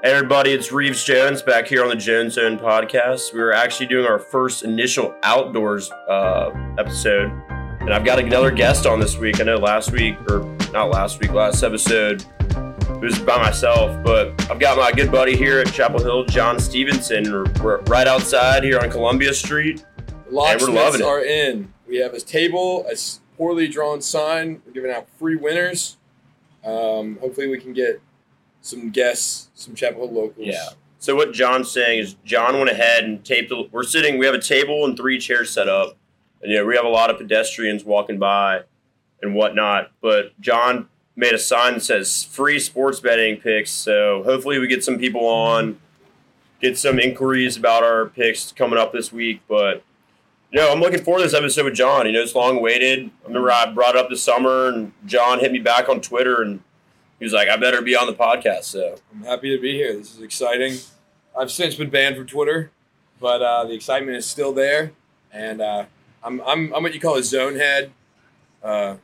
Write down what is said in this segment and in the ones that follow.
Hey everybody, it's Reeves Jones back here on the Jones Zone podcast. We are actually doing our first initial outdoors uh, episode, and I've got another guest on this week. I know last week, or not last week, last episode, it was by myself, but I've got my good buddy here at Chapel Hill, John Stephenson. We're right outside here on Columbia Street. Locksmiths are in. We have a table, a poorly drawn sign. We're giving out free winners. Um, hopefully, we can get some guests, some Chapel Hill locals. Yeah. So what John's saying is John went ahead and taped. The, we're sitting. We have a table and three chairs set up, and you know we have a lot of pedestrians walking by and whatnot. But John made a sign that says "free sports betting picks." So hopefully we get some people on, get some inquiries about our picks coming up this week. But you know I'm looking forward to this episode with John. You know it's long awaited. I remember I brought it up this summer, and John hit me back on Twitter and. He was like, "I better be on the podcast." So I'm happy to be here. This is exciting. I've since been banned from Twitter, but uh, the excitement is still there, and uh, I'm, I'm I'm what you call a zone head. Uh,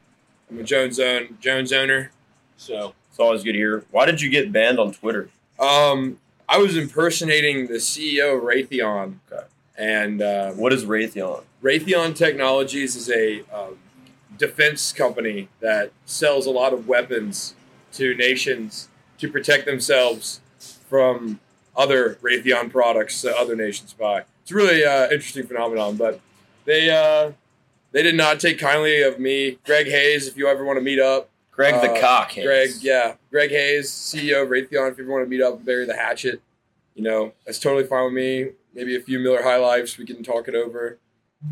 I'm a Jones zone Jones owner. So It's always good to hear. Why did you get banned on Twitter? um, I was impersonating the CEO of Raytheon, Okay. and uh, What is Raytheon? Raytheon Technologies is a um, defense company that sells a lot of weapons to nations to protect themselves from other Raytheon products that other nations buy. It's a really uh, interesting phenomenon, but they uh, they did not take kindly of me. Greg Hayes, if you ever want to meet up, Greg the Uh, Cock. Hayes. Greg, yeah, Greg Hayes, CEO of Raytheon. If you ever want to meet up, and bury the hatchet. You know, that's totally fine with me. Maybe a few Miller High Lives, we can talk it over.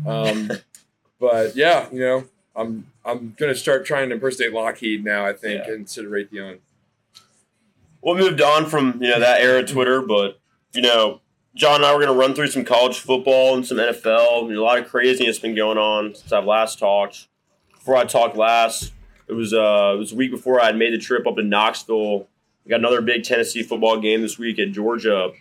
Um, but yeah, you know, I'm I'm gonna start trying to impersonate Lockheed now. I think Yeah. instead of Raytheon. We moved on from you know that era of Twitter, but you know, John and I were going to run through some college football and some NFL. A lot of craziness been going on since I've last talked. Before I talked last, it was uh it was a week before I had made the trip up to Knoxville. We got another big Tennessee football game this week at Georgia.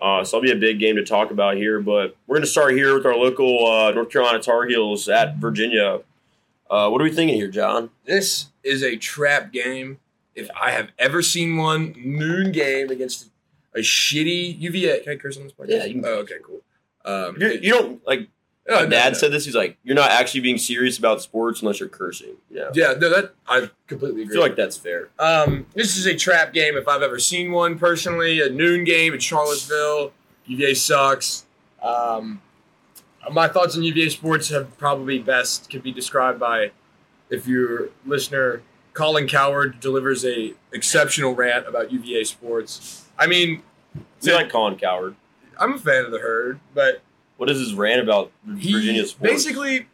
Uh, so it'll be a big game to talk about here. But we're going to start here with our local uh, North Carolina Tar Heels at Virginia. Uh, what are we thinking here, John? This is a trap game. If I have ever seen one, noon game against a shitty UVA. Can I curse on this podcast? Yeah, you can Oh, okay, cool. Um, You're, you don't like no, My no, dad no. said this. He's like, you're not actually being serious about sports unless you're cursing. Yeah, Yeah, no, that I completely I agree. feel like that's fair. Um, this is a trap game if I've ever seen one personally. A noon game in Charlottesville. UVA sucks. Um, my thoughts on UVA sports have probably best could be described by if your listener Colin Cowherd delivers a exceptional rant about UVA sports. I mean, You like Colin Cowherd? I'm a fan of the herd, but What is his rant about Virginia sports? basically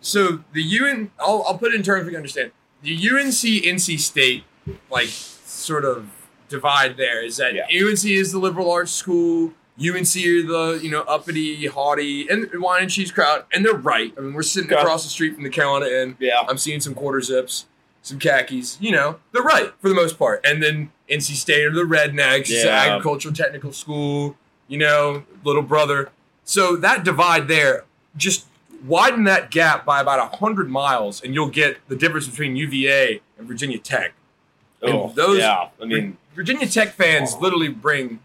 so the UN I'll, I'll put it in terms we can understand the UNC NC State like sort of divide there is that Yeah. UNC is the liberal arts school UNC are the you know uppity haughty and wine and cheese crowd and they're right I mean we're sitting Okay. across the street from the Carolina Inn yeah, I'm seeing some quarter zips some khakis you know they're right for the most part and then NC State are the rednecks Yeah. agricultural technical school you know little brother so that divide there just widen that gap by about 100 miles and you'll get the difference between UVA and Virginia Tech. and oh, those- yeah. I mean, Virginia Tech fans Oh. literally bring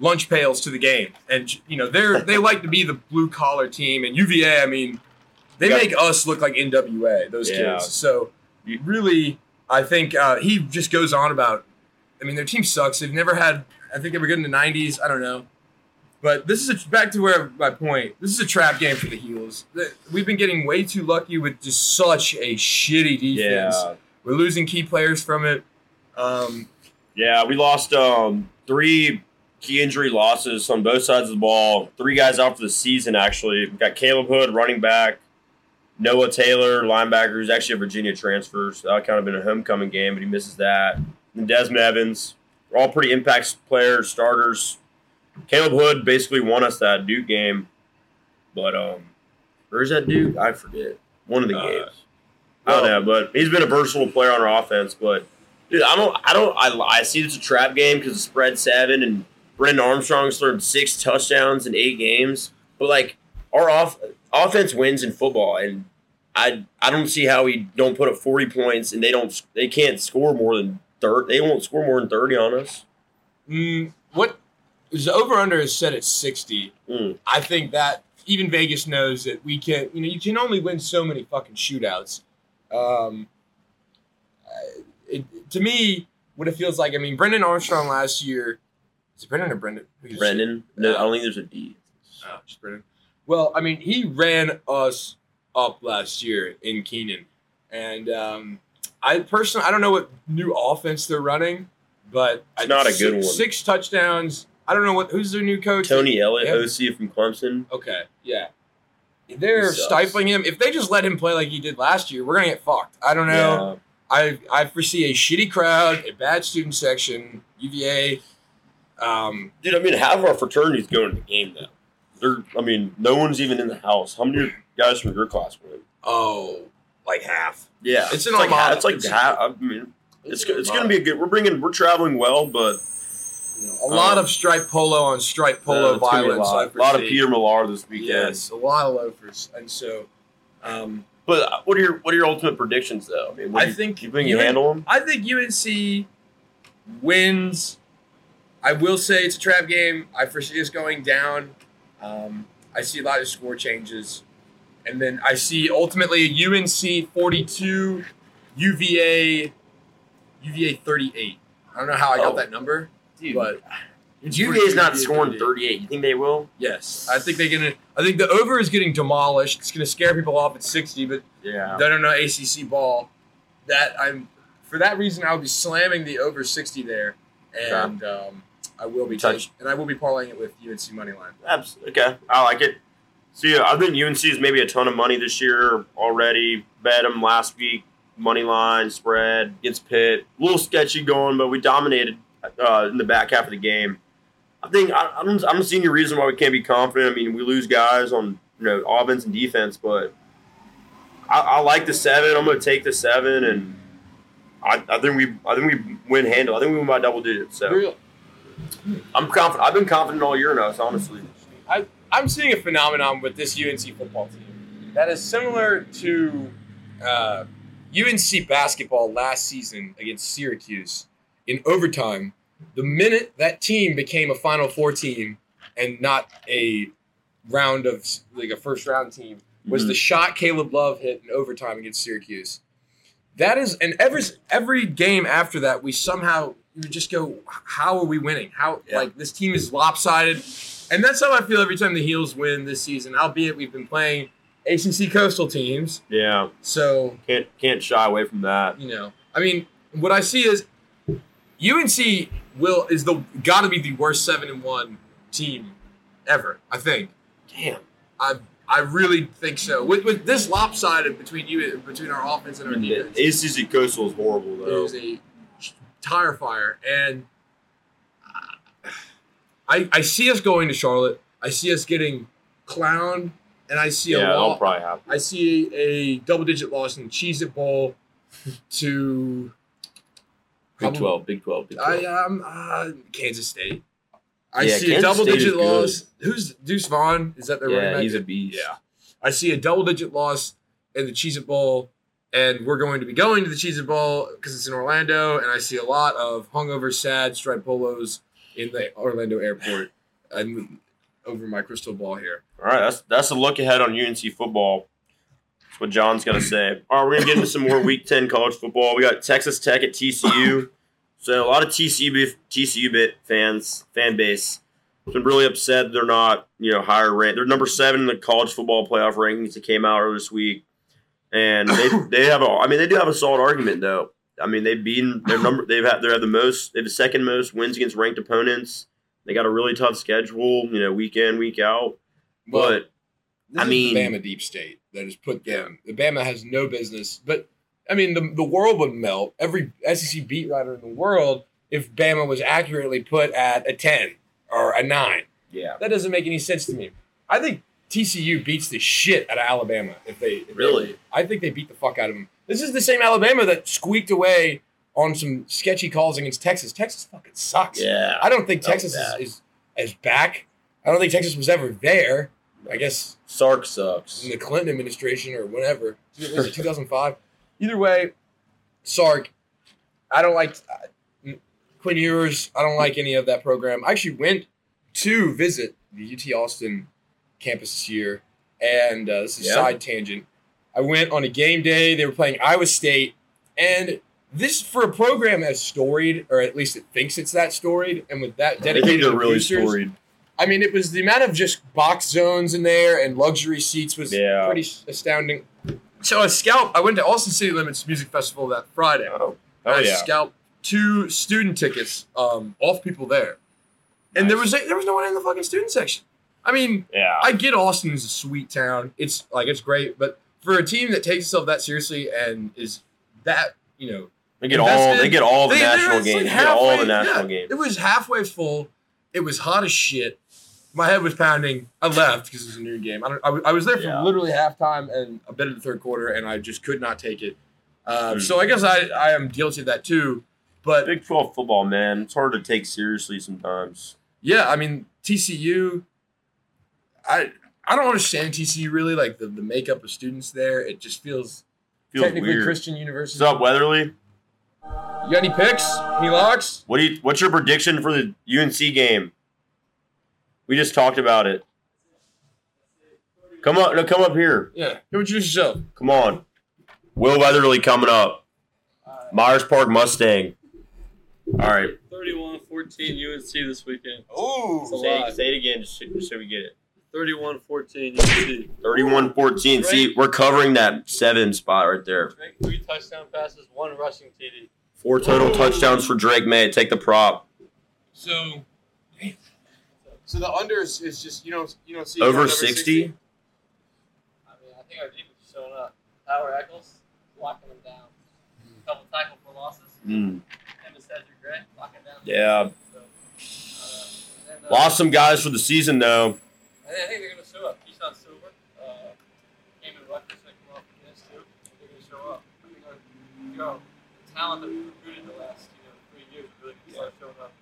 lunch pails to the game and you know they're they like to be the blue collar team and UVA I mean they Yeah. make us look like NWA those Yeah. kids. So really I think uh, he just goes on about I mean their team sucks. They've never had I think they were good in the 90s, I don't know. But this is a, back to where my point. This is a trap game for the Heels. We've been getting way too lucky with just such a shitty defense. yeah, We're losing key players from it. Um, yeah. We lost um, three key injury losses on both sides of the ball. Three guys out for the season. Actually, we got Caleb Hood, running back. Noah Taylor, linebacker, who's actually a Virginia transfer. So that kind of been a homecoming game, but he misses that. And Desmond Evans. We're all pretty impact players, starters. Caleb Hood basically won us that Duke game, but um, where's that Duke? I forget. One of the Uh, games. I don't know, but he's been a versatile player on our offense. But dude, I don't, I don't, I, I see it's a trap game because it's spread seven and Brendan Armstrong's thrown six touchdowns in eight games. But like our off offense wins in football, and I I don't see how we don't put up forty points and they don't they can't score more than thirty. They won't score more than thirty on us. mm, what is over under is set at sixty. Mm. I think that even Vegas knows that we can. You know, you can only win so many fucking shootouts. Um, it, to me, what it feels like. I mean, Brendan Armstrong last year. Is it Brendan or Brennan? Brennan. No, I don't think there's a D. Oh, just Brennan. Well, I mean, he ran us up last year in Kenan, and um, I personally, I don't know what new offense they're running, but It's not a six, good one. Six touchdowns. I don't know what who's their new coach. Tony Elliott, Yeah. OC from Clemson. Okay, yeah. They're stifling him. If they just let him play like he did last year, we're gonna get fucked. I don't know. I I foresee a shitty crowd, a bad student section, UVA. Um, Dude, I mean, half of our fraternity's going to the game now. They're, I mean, no one's even in the house. How many guys from your class went? oh, like half. Yeah, It's an like half, it's like It's- half. I mean, it's it's going to be a good. We're bringing. We're traveling well, but A lot Um, of striped polo on striped polo uh, it's gonna be violence. a I lot, a lot of. Peter Millar this weekend. Yes, a lot of loafers, and so um, But uh, what are your what are your ultimate predictions though? I mean, what I you, think you think you you handle them. I think UNC wins. I will say it's a trap game. I foresee us going down. Um, I see a lot of score changes, and then I see ultimately a UNC forty-two, UVA, UVA thirty-eight. I don't know how I got Oh. that number, Dude, but is not UVA scoring 38. 38. You think they will? Yes, I think they're gonna. I think the over is getting demolished. It's gonna scare people off at sixty, but Yeah. they don't know ACC ball. That I'm for that reason I will be slamming the over sixty there, and um, I will be Touch. touch, and I will be parlaying it with UNC money line. Abs- okay, I like it. So yeah, I think UNC is maybe a ton of money this year already. Bet them last week, money line spread against Pitt. A little sketchy going, but we dominated uh, in the back half of the game. I think I, I don't. I don't see any reason why we can't be confident. I mean, we lose guys on you know offense and defense, but I, I like the seven. I'm going to take the seven, and I, I think we I think we win handle. I think we win by double digits. So Real- I'm confident. I've been confident all year now. Honestly. I'm seeing a phenomenon with this UNC football team that is similar to uh, UNC basketball last season against Syracuse in overtime. The minute that team became a Final Four team and not a round of like a first round team was the shot Caleb Love hit in overtime against Syracuse. That is, and every every game after that, we somehow you would just go, how are we winning? How Yeah. like this team is lopsided, and that's how I feel every time the Heels win this season. Albeit we've been playing ACC coastal teams, Yeah. so Can't can't shy away from that. you know, I mean, what I see is UNC will is the got to be the worst seven and one team ever. I think. Damn. I I really think so. With, with this lopsided between you between our offense and our defense, ACC Coastal is horrible though. is a tire fire, and I I see us going to Charlotte. I see us getting clowned, and I see Yeah, a that'll probably happen. I see a double digit loss in the Cheez It Bowl to Big Twelve, Big Twelve, Big Twelve. I um uh, Kansas State. I Yeah, see Kansas a double State digit loss. Who's Deuce Vaughn? Is that their running yeah, back? he's a beast. Yeah. I see a double digit loss in the Cheez It Bowl, and we're going to be going to the Cheez It Bowl because it's in Orlando, and I see a lot of hungover, sad striped polos in the Orlando airport and over my crystal ball here. All right, that's that's a look ahead on UNC football. That's what John's gonna say. All right, we're gonna get into some more Week Ten college football. We got Texas Tech at TCU. So a lot of TCU TCU bit fans fan base has been really upset they're not you know higher ranked. They're number seven in the college football playoff rankings that came out earlier this week, and they they have a I mean they do have a solid argument though. I mean they've been their number they've had they have the most they have the second most wins against ranked opponents. They got a really tough schedule, you know, week in week out. But This I mean- Bama deep state that has put them. The Bama has no business, but I mean, the, the world would melt. Every SEC beat writer in the world, if Bama was accurately put at a ten or a nine, yeah, that doesn't make any sense to me. I think TCU beats the shit out of Alabama if they if they- Really? I think they beat the fuck out of them. This is the same Alabama that squeaked away on some sketchy calls against Texas. Texas fucking sucks. yeah. I don't think Texas is, is is back. I don't think Texas was ever there. I guess Sark sucks. in the Clinton administration or whatever. Was it 2005? Either way, Sark. I don't like. Uh, Quinn Ewers. I don't like any of that program. I actually went to visit the UT Austin campus this year, and uh, this is Yeah. a side tangent. I went on a game day. They were playing Iowa State, and this for a program as storied, or at least it thinks it's that storied, and with that I think dedicated they're really boosters, storied. I mean, it was the amount of just box zones in there and luxury seats was Yeah. pretty astounding. So I scalped. I went to Austin City Limits Music Festival that Friday. Oh, I oh yeah. scalped two student tickets um, off people there, and there was there was no one in the fucking student section. I mean, Yeah. I get Austin is a sweet town. It's like it's great, but for a team that takes itself that seriously and is that you know They get all. They get all the they- national it's like games. They get all the national yeah, games. It was halfway full. It was hot as shit. My head was pounding. I left because it was a noon game. I, don't, I, was- I was there for Yeah. literally halftime and a bit of the third quarter, and I just could not take it. Uh, Hmm. So I guess I, I am guilty of that too. But Big Twelve football, man. It's hard to take seriously sometimes. yeah, I mean TCU. I I don't understand TCU really like the, the makeup of students there. It just feels, Feels technically weird. Christian university. What's up, Weatherly? You got any picks? Any locks? What do you? What's your prediction for the UNC game? We just talked about it. Come on, no, come up here. Yeah, go introduce yourself. Come on. Will Weatherly coming up. Myers Park Mustang. All right. 31 14 UNC this weekend. Oh, It's a lot. say it again just just so we get it. 31 14 UNC. 31 14. See, we're covering that seven spot right there. Drake, three touchdown passes, one rushing TD. Four total touchdowns for Drake Maye. Take the prop. So, so the under is, is just you don't you don't see Over around 60. I mean, I think our defense is showing up. Power Echols, locking them down. Couple tackle for losses. Mm, Emma Cedric Gray, locking down. yeah. So, uh, and, uh, Lost some guys for the season, though. I think I think they're going to show up. Keeshawn Silver, uh, came in Rutgers, they come off the bench too. They're going to show up. I think our, you know, the talent that we recruited the last, you know, three years really can start showing up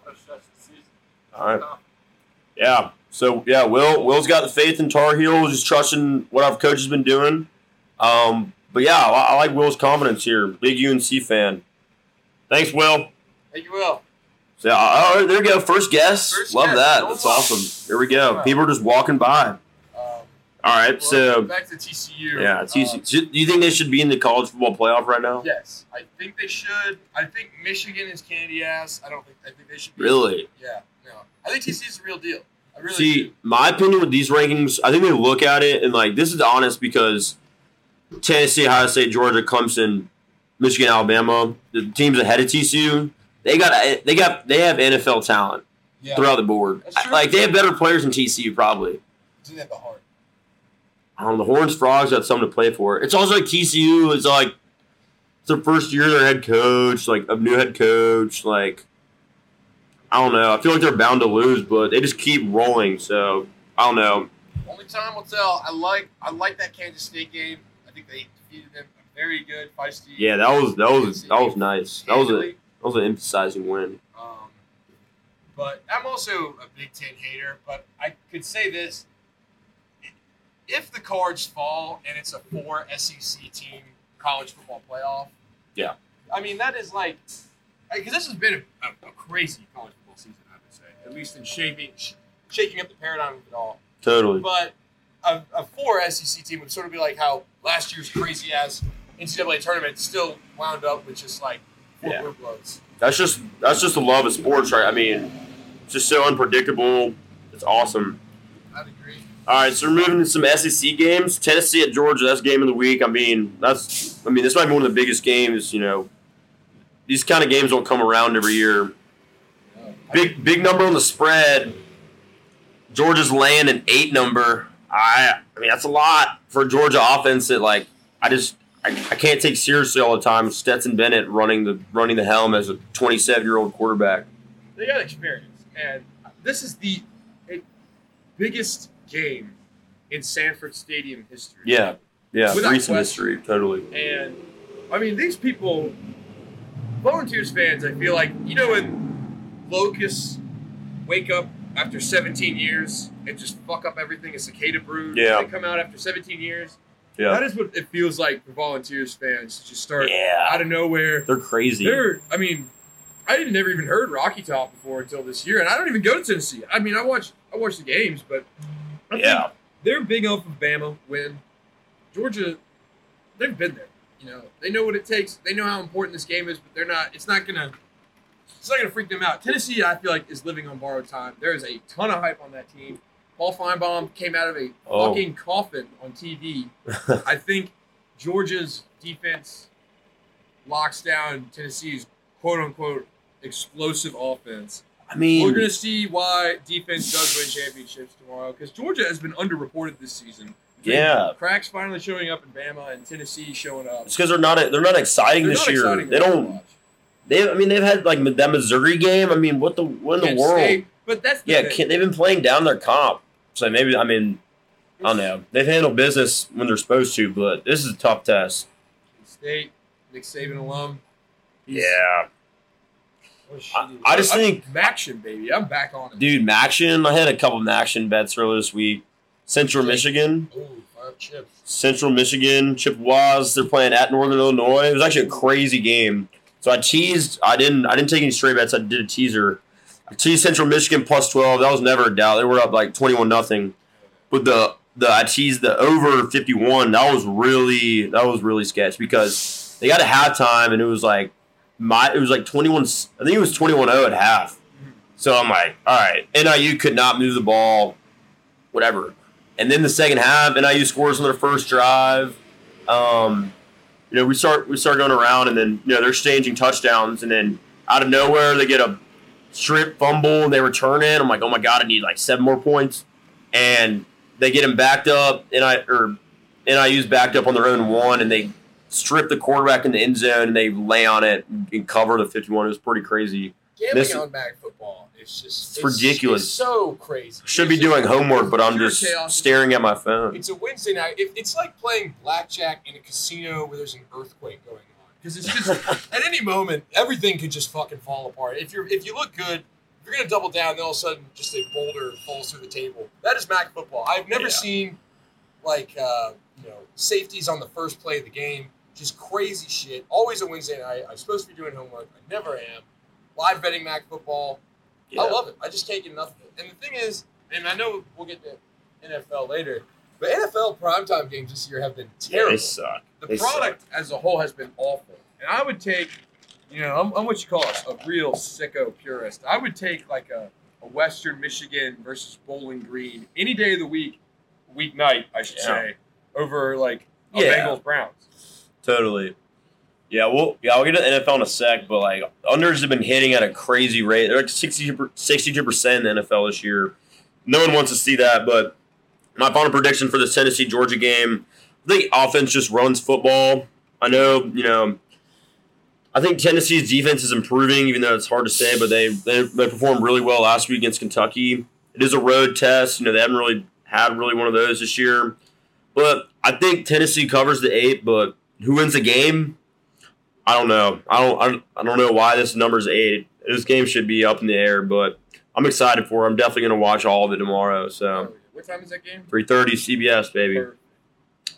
for the stretch of the season. All right. Yeah. So yeah, Will Will's got the faith in Tar Heels, just trusting what our coach has been doing. Um, but yeah, I, I like Will's confidence here. Big UNC fan. Thanks, Will. Thank you, Will. So oh, there you go. First guess. First Love guess. that. No That's problem. awesome. Here we go. Yeah. People are just walking by. Um, All right. well, So back to TCU. yeah, easy. Um, Do you think they should be in the college football playoff right now? yes, I think they should. I think Michigan is candy ass. I don't think. I think they should. Be, Really? Yeah. No. I think TCU is the real deal. I really See, do. my opinion with these rankings, I think they look at it and like this is honest because Tennessee, Ohio State, Georgia, Clemson, Michigan, Alabama, the teams ahead of TCU, they got they got they have NFL talent Yeah. throughout the board. Like they have better players than TCU probably. Didn't have um, the heart. Know, the Horned Frogs got something to play for. It's also like TCU is like it's their first year their head coach, like a new head coach, like I don't know. I feel like they're bound to lose, but they just keep rolling. So I don't know. Only time will tell. I like. I like that Kansas State game. I think they defeated them. Very good, feisty. Yeah, that was that was that was nice. That was a was emphasizing win. Um, but I'm also a Big Ten hater. But I could say this: if the cards fall and it's a four SEC team college football playoff, Yeah. I mean that is like because this has been a, a, crazy college football season. I would say, at least in shaping, sh- shaking up the paradigm of it all. Totally. But a, a four SEC team would sort of be like how last year's crazy ass NCAA tournament still wound up with just like Yeah. That's just that's just the love of sports, right? I mean, it's just so unpredictable. It's awesome. I'd agree. All right, so we're moving to some SEC games. Tennessee at Georgia. That's game of the week. I mean, that's I mean, this might be one of the biggest games. You know, these kind of games don't come around every year. Big big number on the spread. Georgia's laying an eight number. I I mean that's a lot for Georgia offense that like I just I, I can't take seriously all the time. Stetson Bennett running the running the helm as a 27 year old quarterback. They got experience, and this is the biggest game in Sanford Stadium history. Yeah, yeah, Without recent question. history, totally. And I mean, these people, Volunteers fans, I feel like, you know, when locusts wake up after 17 years and just fuck up everything, a cicada brood, Yeah. they come out after 17 years. Yeah, That is what it feels like for Volunteers fans to just start yeah, out of nowhere. they're crazy. They're, I mean, I had never even heard Rocky Top before until this year, and I don't even go to Tennessee. I mean, I watch I watch the games, but I Yeah. they're big off of Bama win. Georgia, they've been there. You know, they know what it takes. They know how important this game is, but they're not. It's not gonna. It's not gonna freak them out. Tennessee, I feel like, is living on borrowed time. There is a ton of hype on that team. Paul Finebaum came out of a Oh. fucking coffin on TV. I think Georgia's defense locks down Tennessee's quote unquote explosive offense. I mean, We're going to see why defense does win championships tomorrow because Georgia has been underreported this season. Yeah. Cracks finally showing up in Bama and Tennessee showing up. it's because they're not they're not exciting They're this not year. exciting they don't. They, I mean, they've had like that Missouri game. I mean, what the what in the world? State, but that's Yeah. Kent- they've been playing down their comp. So maybe I mean, I don't know. They've handled business when they're supposed to, but this is a tough test. State, Nick Saban alum. Yeah, oh, a I, I just I'm- think, MACtion, baby. I'm back on it. dude, MACtion. I had a couple of MACtion bets earlier this week. Central Michigan, Ooh, five chips. Central Michigan, Chippewas. They're playing at Northern Illinois. It was actually a crazy game. So I teased. I didn't. I didn't take any straight bets. I did a teaser. Teased Central Michigan plus twelve. That was never a doubt. They were up like twenty one nothing. But the the I teased the over fifty one. That was really that was really sketch because they got a halftime and it was like my it was like twenty one. I think it was twenty one zero at half. So I'm like, all right, NIU could not move the ball, whatever. And then the second half, NIU scores on their first drive. Um, you know, we start we start going around, and then you know they're exchanging touchdowns, and then out of nowhere they get a strip fumble, and they return it. I'm like, oh my god, I need like seven more points, and they get him backed up, and I or and I use backed up on their own one, and they strip the quarterback in the end zone, and they lay on it and cover the 51. It was pretty crazy. Gambling This- on Mac football is just It's ridiculous. It's so crazy. Should be It's just- doing homework, but I'm just chaos. staring at my phone. It's a Wednesday night. It, it's like playing blackjack in a casino where there's an earthquake going on. Because it's just at any moment everything could just fucking fall apart. If you're if you look good, you're gonna double down, then all of a sudden just a boulder falls through the table. That is Mac football. I've never Yeah. seen like uh, you know safeties on the first play of the game. Just crazy shit. Always a Wednesday night. I'm supposed to be doing homework. I never am. Live betting Mac football. I love it. I just can't get enough of it. And the thing is, and I know we'll get to NFL later, but NFL primetime games this year have been terrible. They suck. The They product as a whole has been awful. And I would take, you know, I'm, I'm what you call us, a real sicko purist. I would take like a, a Western Michigan versus Bowling Green any day of the week, weeknight, I should Yeah. say, over like a Yeah. Bengals Browns. Totally. Yeah, well, yeah, I'll get to the NFL in a sec, but like unders have been hitting at a crazy rate. They're like 62 percent in the NFL this year. No one wants to see that, but my final prediction for the Tennessee Georgia game, I think offense just runs football. I know, you know, I think Tennessee's defense is improving, even though it's hard to say, but they they, they performed really well last week against Kentucky. It is a road test. You know, they haven't really had really one of those this year. But I think Tennessee covers the eight, but who wins the game? I don't know. I don't. I don't, know why this number's eight. This game should be up in the air, but I'm excited for. it. I'm definitely going to watch all of it tomorrow. So what time is that game? 3:30 CBS, baby. Or-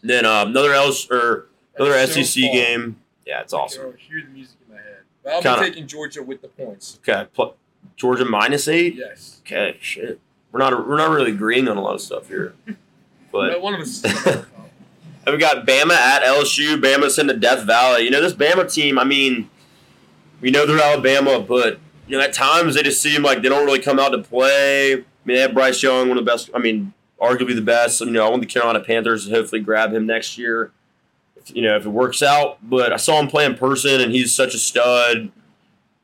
Then uh, another else or another That's so SEC far. game. Yeah, it's awesome. can hear the music in my head. But I'm Kinda- taking Georgia with the points. Okay, pl- Georgia minus eight. Yes. Okay, shit. We're not we're not really agreeing on a lot of stuff here, but But one of us is And we got Bama at LSU. Bama's in the Death Valley. You know, this Bama team, I mean, we know they're Alabama, but, you know, at times they just seem like they don't really come out to play. I mean, they have Bryce Young, one of the best, I mean, arguably the best. You know, I want the Carolina Panthers to hopefully grab him next year, if, you know, if it works out. But I saw him play in person, and he's such a stud.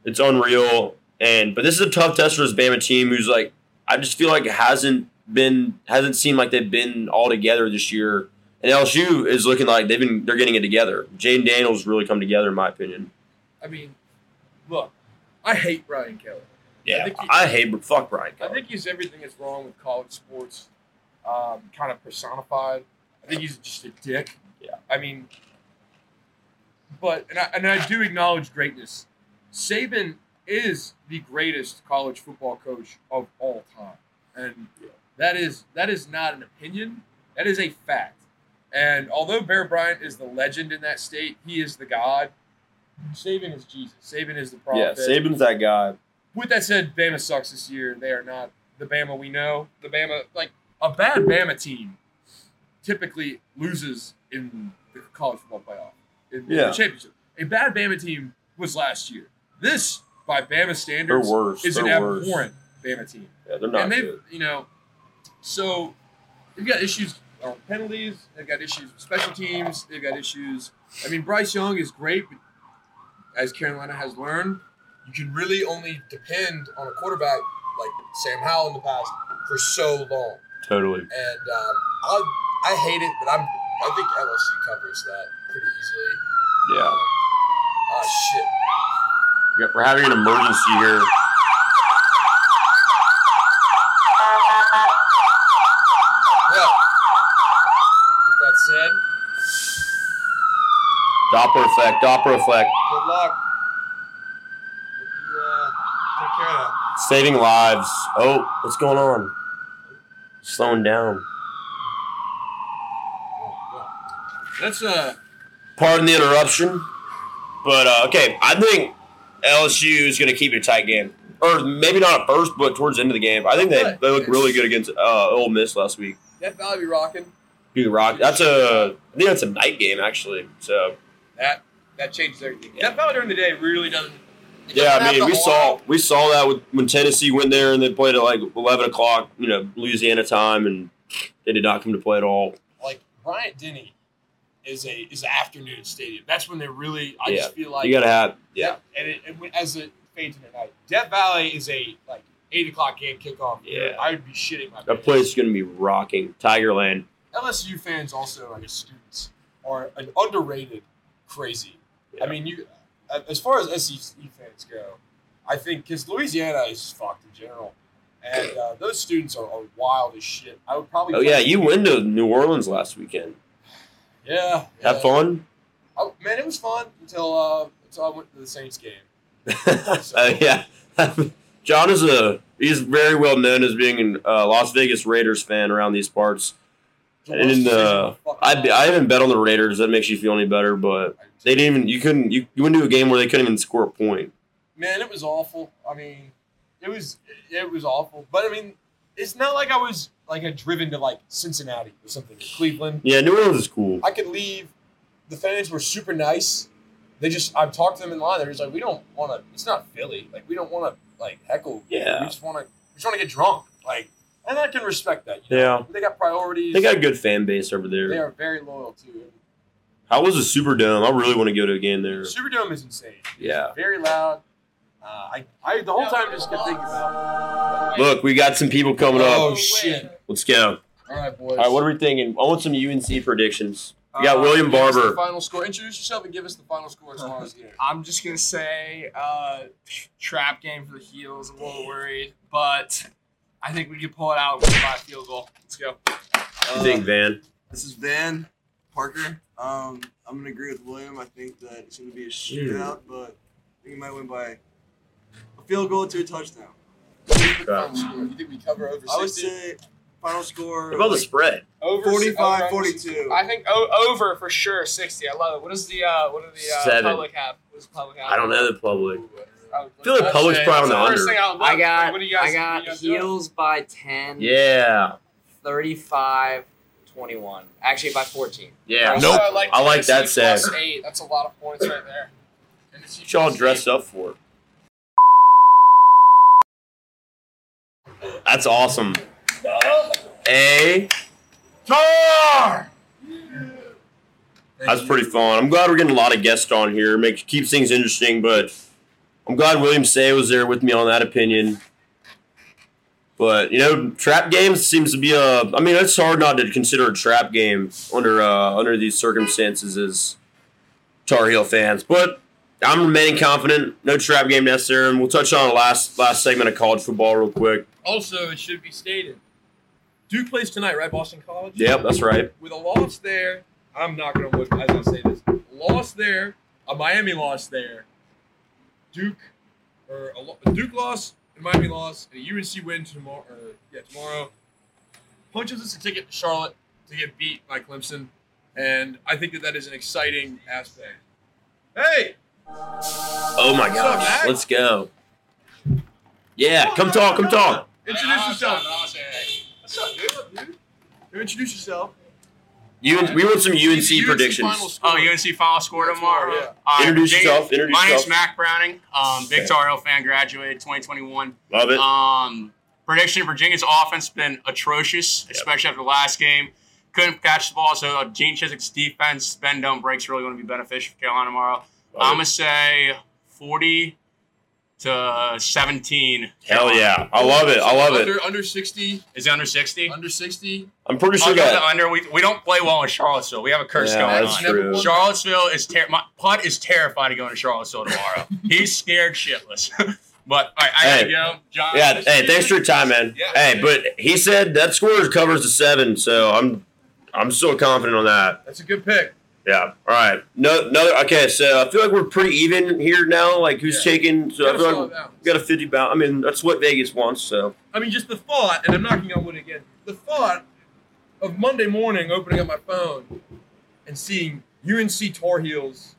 It's unreal. And But this is a tough test for this Bama team who's like, I just feel like it hasn't been, hasn't seemed like they've been all together this year. And LSU is looking like they've been they're getting it together. Jayden Daniels really come together in my opinion. I mean, look, I hate Brian Kelly. Yeah, think he- I, hate fuck Brian. Kelly. I think he's everything that's wrong with college sports, um, kind of personified. I think he's just a dick. Yeah. I mean, but and I, and I do acknowledge greatness. Saban is the greatest college football coach of all time, and that is that is not an opinion. That is a fact. And although Bear Bryant is the legend in that state, he is the god. Saban is Jesus. Saban is the prophet. Yeah. Saban's that god. With that said, Bama sucks this year. They are not the Bama we know. The Bama, like a bad Bama team, typically loses in the college football playoff, in, in Yeah. the championship. A bad Bama team was last year. This, by Bama standards, is an They're worse. abhorrent Bama team. Yeah, they're not and they've, good. you know, so they've got issues on penalties. They've got issues with special teams. They've got issues. I mean, Bryce Young is great, but as Carolina has learned, You can really only depend on a quarterback like Sam Howell in the past for so long. Totally. And um, I, I hate it, but I'm I think LSU covers that pretty easily. Yeah. Ah, shit. Yeah, We're having an emergency here. Well, with that said, Doppler effect. Doppler effect. good luck. You uh, take care. Saving lives. Oh, what's going on? Slowing down. that's uh, Pardon the interruption. But uh, okay, I think LSU is going to keep it a tight game, or maybe not at first, but towards the end of the game. I think they, they look really good against uh, Ole Miss last week. That Valley be rocking. Dude, rock. That's a. I think that's a night game actually. So That that changes everything. That Valley during the day really doesn't. Yeah, I mean we saw we saw that with, when Tennessee went there and they played at like eleven o'clock, you know, Louisiana time, and they did not come to play at all. Like Bryant Denny is a is an afternoon stadium. That's when they really. I Yeah. just feel like You gotta have yeah. and it, it as it fades into night. Death Valley is a like eight o'clock game kickoff. Yeah. I would be shitting my That place is gonna be rocking. Tigerland. LSU fans also, I guess, students are an underrated crazy. Yeah. I mean, you as far as SEC fans go, I think because Louisiana is fucked in general, and uh, those students are, are wild as shit. I would probably. Oh yeah, you went to New Orleans last weekend. Yeah. Have yeah. fun. Oh, man, it was fun until uh, until I went to the Saints game. uh, yeah. John is a he's very well known as being a uh, Las Vegas Raiders fan around these parts. And uh, I I haven't bet on the Raiders. That makes you feel any better, but they didn't even you couldn't you, you went to a game where they couldn't even score a point. man, it was awful. I mean, it was it was awful. But I mean, it's not like I was like had driven to like Cincinnati or something, or Cleveland. Yeah, New Orleans is cool. I could leave. The fans were super nice. They just I've talked to them in line. They're just like, we don't want to. It's not Philly. Like we don't want to like heckle. Yeah. We just want to. We just want to get drunk. Like, and I can respect that. You know? Yeah, They got priorities. they got a good fan base over there. They are very loyal too. How was the Superdome? I really want to go to a game there. Superdome is insane. It's Yeah. Very loud. Uh, I, I the whole time just kept thinking about. Look, we got some people coming Oh up. Oh shit! Let's go. All right, boys. All right, what are we thinking? I want some UNC predictions. We got Uh, William give us the Barber. final score. Introduce yourself and give us the final score tomorrow's game. I'm just gonna say uh, trap game for the heels. I'm a little worried, but I think we can pull it out with a field goal. Let's go. What do you think, Van? This is Van Parker. Um, I'm gonna agree with William. I think that it's gonna be a shootout, but I think he might win by a field goal to a touchdown. Final score. You think we cover over 60? I would say final score What about the spread? Over 45, over- 42. I think o- over for sure. Sixty. I love it. What does the uh, what do the uh, public have? What does the public have? I don't know the public. I I feel like public's probably on the under. I, would I look. got What do you guys? I got what do you guys doing? heels by 10, Yeah, 35, 21. Actually by 14. yeah. Also, Nope. I like, I like that set. Eight. That's a lot of points right there. Tennessee What y'all dressed up for? That's awesome. A. That's pretty fun. I'm glad we're getting a lot of guests on here. Makes keeps things interesting, but I'm glad William Say was there with me on that opinion. But you know, trap games seems to be a. I mean, it's hard not to consider a trap game under uh, under these circumstances as Tar Heel fans. But I'm remaining confident. No trap game necessary, and we'll touch on the last last segment of college football real quick. Also, it should be stated, Duke plays tonight, right? Boston College. Yep, that's right. With a loss there, I'm not going to look as I say this. Loss there, a Miami loss there, Duke, or a, a Duke loss, a Miami loss, and a UNC win tomorrow. Or, yeah, tomorrow punches us a ticket to Charlotte to get beat by Clemson, and I think that that is an exciting aspect. Hey, Oh my What's up, gosh. Mac? Let's go. Yeah, come talk, come talk. Introduce yourself. What's up, dude? You introduce yourself. UN, we want some UNC final predictions. score. Oh, UNC final score Final tomorrow. yeah. All right, Introduce Jake- yourself, introduce My name's yourself. Mac Browning. Um, big Tar Heel fan, graduated 2021. Love it. Um, prediction: Virginia's offense been atrocious, especially after the last game. Couldn't catch the ball, so uh, Gene Chizik's defense, bend don't breaks, really going to be beneficial for Carolina tomorrow. Love I'm it. gonna say 40 to uh, 17. Hell yeah. I love it. I love it. Under under sixty, Is it under 60? under sixty. I'm pretty sure I'll go the that. under. We, we don't play well in Charlottesville. We have a curse Yeah, going that's on. True. Charlottesville is ter- my putt is terrified to go to Charlottesville tomorrow. He's scared shitless. but all right, I gotta Hey. go. John. Yeah, hey, thanks for your time, man. Yeah. Hey, but he said that score covers the seven, so I'm I'm still confident on that. That's a good pick. Yeah. All right. No, no. Okay, so I feel like we're pretty even here now. Like who's Yeah. taking? So I feel like we got a fifty. I mean, that's what Vegas wants. So I mean, just the thought, and I'm knocking on wood again. The thought of Monday morning opening up my phone and seeing UNC Tar Heels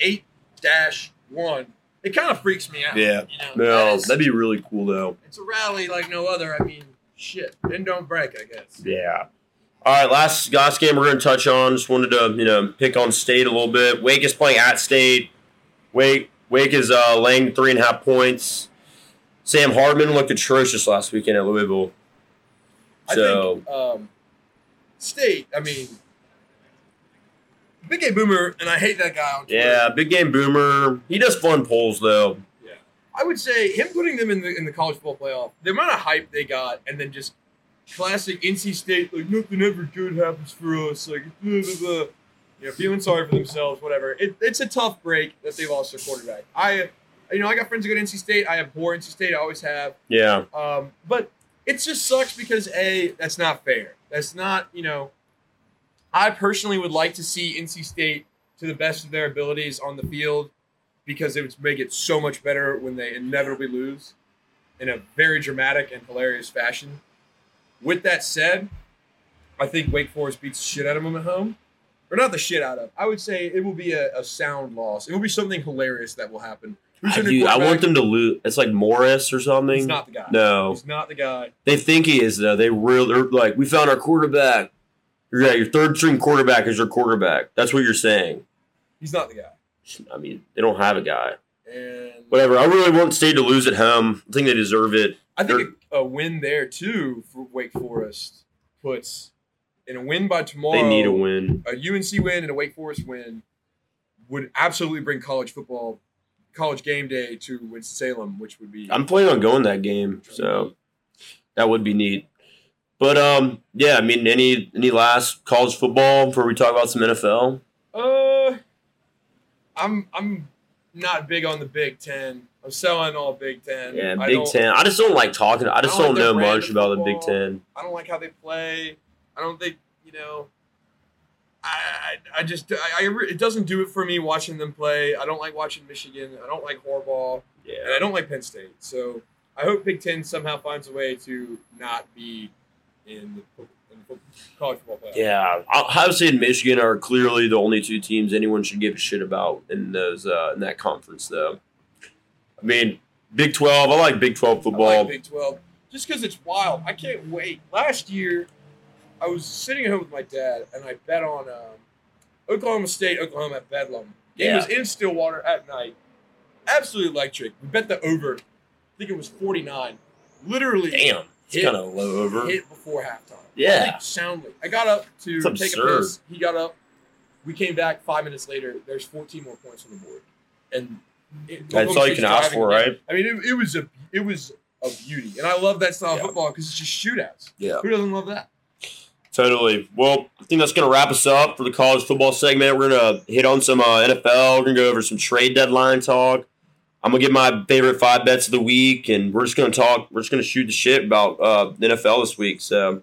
eight dash one. It kind of freaks me out. Yeah. you know, no, that is- that'd be really cool though. it's a rally like no other. I mean, shit, Then don't break. I guess. Yeah. All right, last last game we're going to touch on. Just wanted to you know pick on State a little bit. Wake is playing at State. Wake Wake is uh, laying three and a half points. Sam Hartman looked atrocious last weekend at Louisville. I So think um, State. I mean, Big Game Boomer, and I hate that guy on Twitter. yeah, big game boomer. He does fun polls though. Yeah, I would say him putting them in the in the college football playoff, the amount of hype they got, and then just classic NC State, like nothing ever good happens for us, like blah, blah, blah. you know, feeling sorry for themselves, whatever. It, it's a tough break that they lost their quarterback. I, you know, I got friends who go to NC State. I have poor NC State. I always have. Yeah, Um, but it just sucks because a that's not fair. That's not you know. I personally would like to see NC State to the best of their abilities on the field because it would make it so much better when they inevitably lose in a very dramatic and hilarious fashion. With that said, I think Wake Forest beats the shit out of them at home. Or not the shit out of. I would say it will be a, a sound loss. It will be something hilarious that will happen. I, do, I want them to lose. It's like Morris or something. He's not the guy. no, He's not the guy. they think he is though. They really they're like we found our quarterback. Yeah, your third string quarterback is your quarterback. That's what you're saying. He's not the guy. I mean, they don't have a guy. And Whatever. I really want State to lose at home. I think they deserve it. I think a win there too for Wake Forest puts in a win by tomorrow. They need a win. A UNC win and a Wake Forest win would absolutely bring college football, college game day to Winston Salem, which would be. I'm planning on going that game, so that would be neat. But um, yeah, I mean, any any last college football before we talk about some NFL? Uh, I'm I'm not big on the Big Ten. I'm selling all Big Ten. Yeah, I Big Ten. I just don't like talking. I just I don't don't, like know much about the Big. Ten. I don't like how they play. I don't think you know. I I, just I, I re- it doesn't do it for me watching them play. I don't like watching Michigan. I don't like Harbaugh, Yeah. and I don't like Penn State. So I hope Big Ten somehow finds a way to not be in the, in the college football playoff. yeah. Ohio State and Michigan are clearly the only two teams anyone should give a shit about in those uh, in that conference, though. I mean, Big Twelve. I like Big Twelve I football. like Big Twelve just because it's wild. I can't wait. Last year, I was sitting at home with my dad, and I bet on um, Oklahoma State, Oklahoma at Bedlam. Game Yeah. was in Stillwater at night. Absolutely electric. We bet the over. I think it was forty nine. Literally Damn, it's kind of low over. hit before halftime. Yeah. Like, soundly. I got up to It's take a piss. He got up. We came back five minutes later. There's 14 more points on the board, and it, That's all you can ask for, right? I mean, it, it was a it was a beauty, and I love that style Yeah. of football because it's just shootouts. Yeah. Who doesn't love that? Totally. Well, I think that's going to wrap us up for the college football segment. We're going to hit on some uh, NFL. We're going to go over some trade deadline talk. I'm going to get my favorite five bets of the week, and we're just going to talk. We're just going to shoot the shit about uh, NFL this week. So,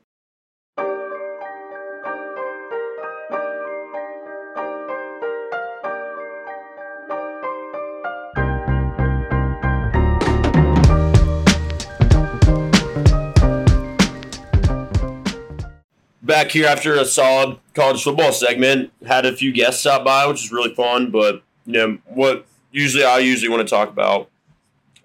back here after a solid college football segment. Had a few guests stop by, which is really fun. But you know what usually I usually want to talk about.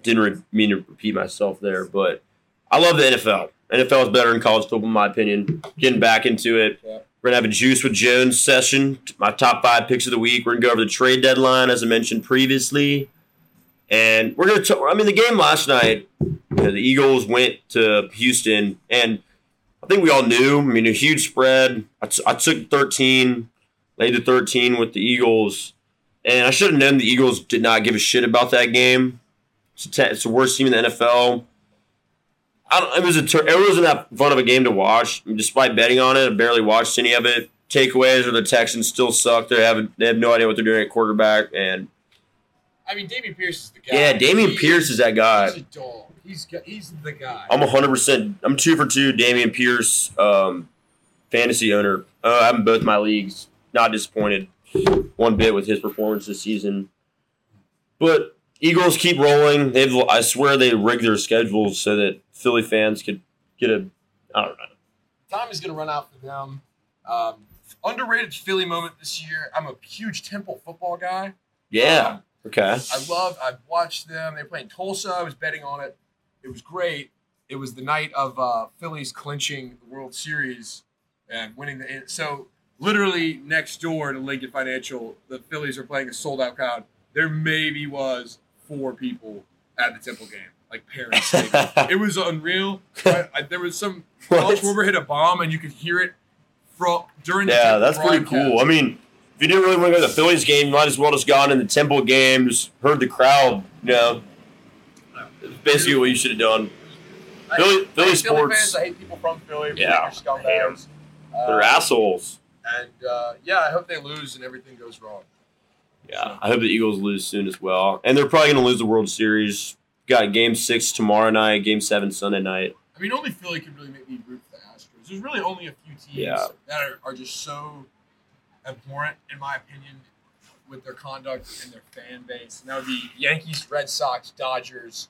Didn't re- mean to repeat myself there, but I love the NFL. NFL is better than college football, in my opinion. Getting back into it, Yeah. we're gonna have a juice with Jones session. My top five picks of the week. We're gonna go over the trade deadline, as I mentioned previously, and we're gonna. T- I mean, the game last night, you know, the Eagles went to Houston, and I think we all knew. I mean, a huge spread. I, t- I took 13, laid the 13 with the Eagles, and I should have known the Eagles did not give a shit about that game. It's, a it's the worst team in the NFL. I don't, it was a tur- it wasn't that fun of a game to watch. Despite betting on it, I barely watched any of it. Takeaways are the Texans still suck. They have they have no idea what they're doing at quarterback, and I mean, Dameon Pierce is the guy. yeah, Dameon He- Pierce is that guy. He's a dog. He's got, he's the guy. I'm 100%. I'm two for two. Dameon Pierce, um, fantasy owner. Uh, I'm both my leagues. Not disappointed one bit with his performance this season. But Eagles keep rolling. They've, I swear, they rigged their schedules so that Philly fans could get a, I don't know. time is going to run out for them. Um, underrated Philly moment this year. I'm a huge Temple football guy. Yeah. Okay. I love. I've watched them. They were playing Tulsa. I was betting on it. It was great. It was the night of uh, Phillies clinching the World Series and winning the. So literally next door to Lincoln Financial, the Phillies are playing a sold out crowd. There maybe was four people at the Temple game, like parents. it was unreal. I, I, there was some. What? Schwarber hit a bomb, and you could hear it from during. The Yeah, that's pretty cool. I mean, if you didn't really want to go to the Phillies game, you might as well just gone in the Temple games, heard the crowd. You know, basically what you should have done. I- Philly- I Philly hate Philly sports- fans. I hate people from Philly. Yeah, Yeah, I hate 'em. scumbags. They're Uh, assholes. and uh, yeah, I hope they lose and everything goes wrong. Yeah, I hope the Eagles lose soon as well. And they're probably going to lose the World Series. Got game six tomorrow night, game seven Sunday night. I mean, only Philly could really make me root for the Astros. There's really only a few teams Yeah. that are, are just so abhorrent, in my opinion, with their conduct and their fan base. And that would be Yankees, Red Sox, Dodgers,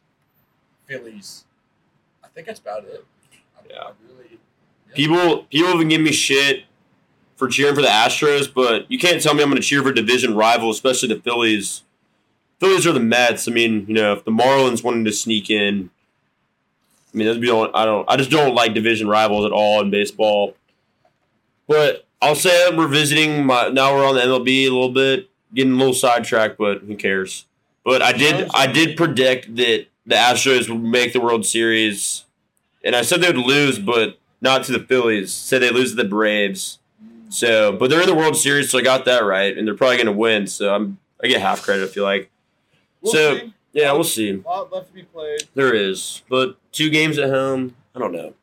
Phillies. I think that's about it. I, Yeah. I really. yeah. People people have been giving me shit for cheering for the Astros, but you can't tell me I'm going to cheer for a division rival, especially the Phillies. Phillies are the Mets. I mean, you know, if the Marlins wanted to sneak in, I mean, that'd be all, I don't. I just don't like division rivals at all in baseball. But I'll say we're visiting. My, now we're on the MLB a little bit, getting a little sidetracked, but who cares? But I did. I did predict that the Astros would make the World Series, and I said they would lose, but not to the Phillies. Said they lose to the Braves. So, but they're in the World Series, so I got that right, and they're probably going to win. So I'm. I get half credit. if you like. We'll so see. yeah, we'll see. A lot left to be played. There is, but two games at home. I don't know.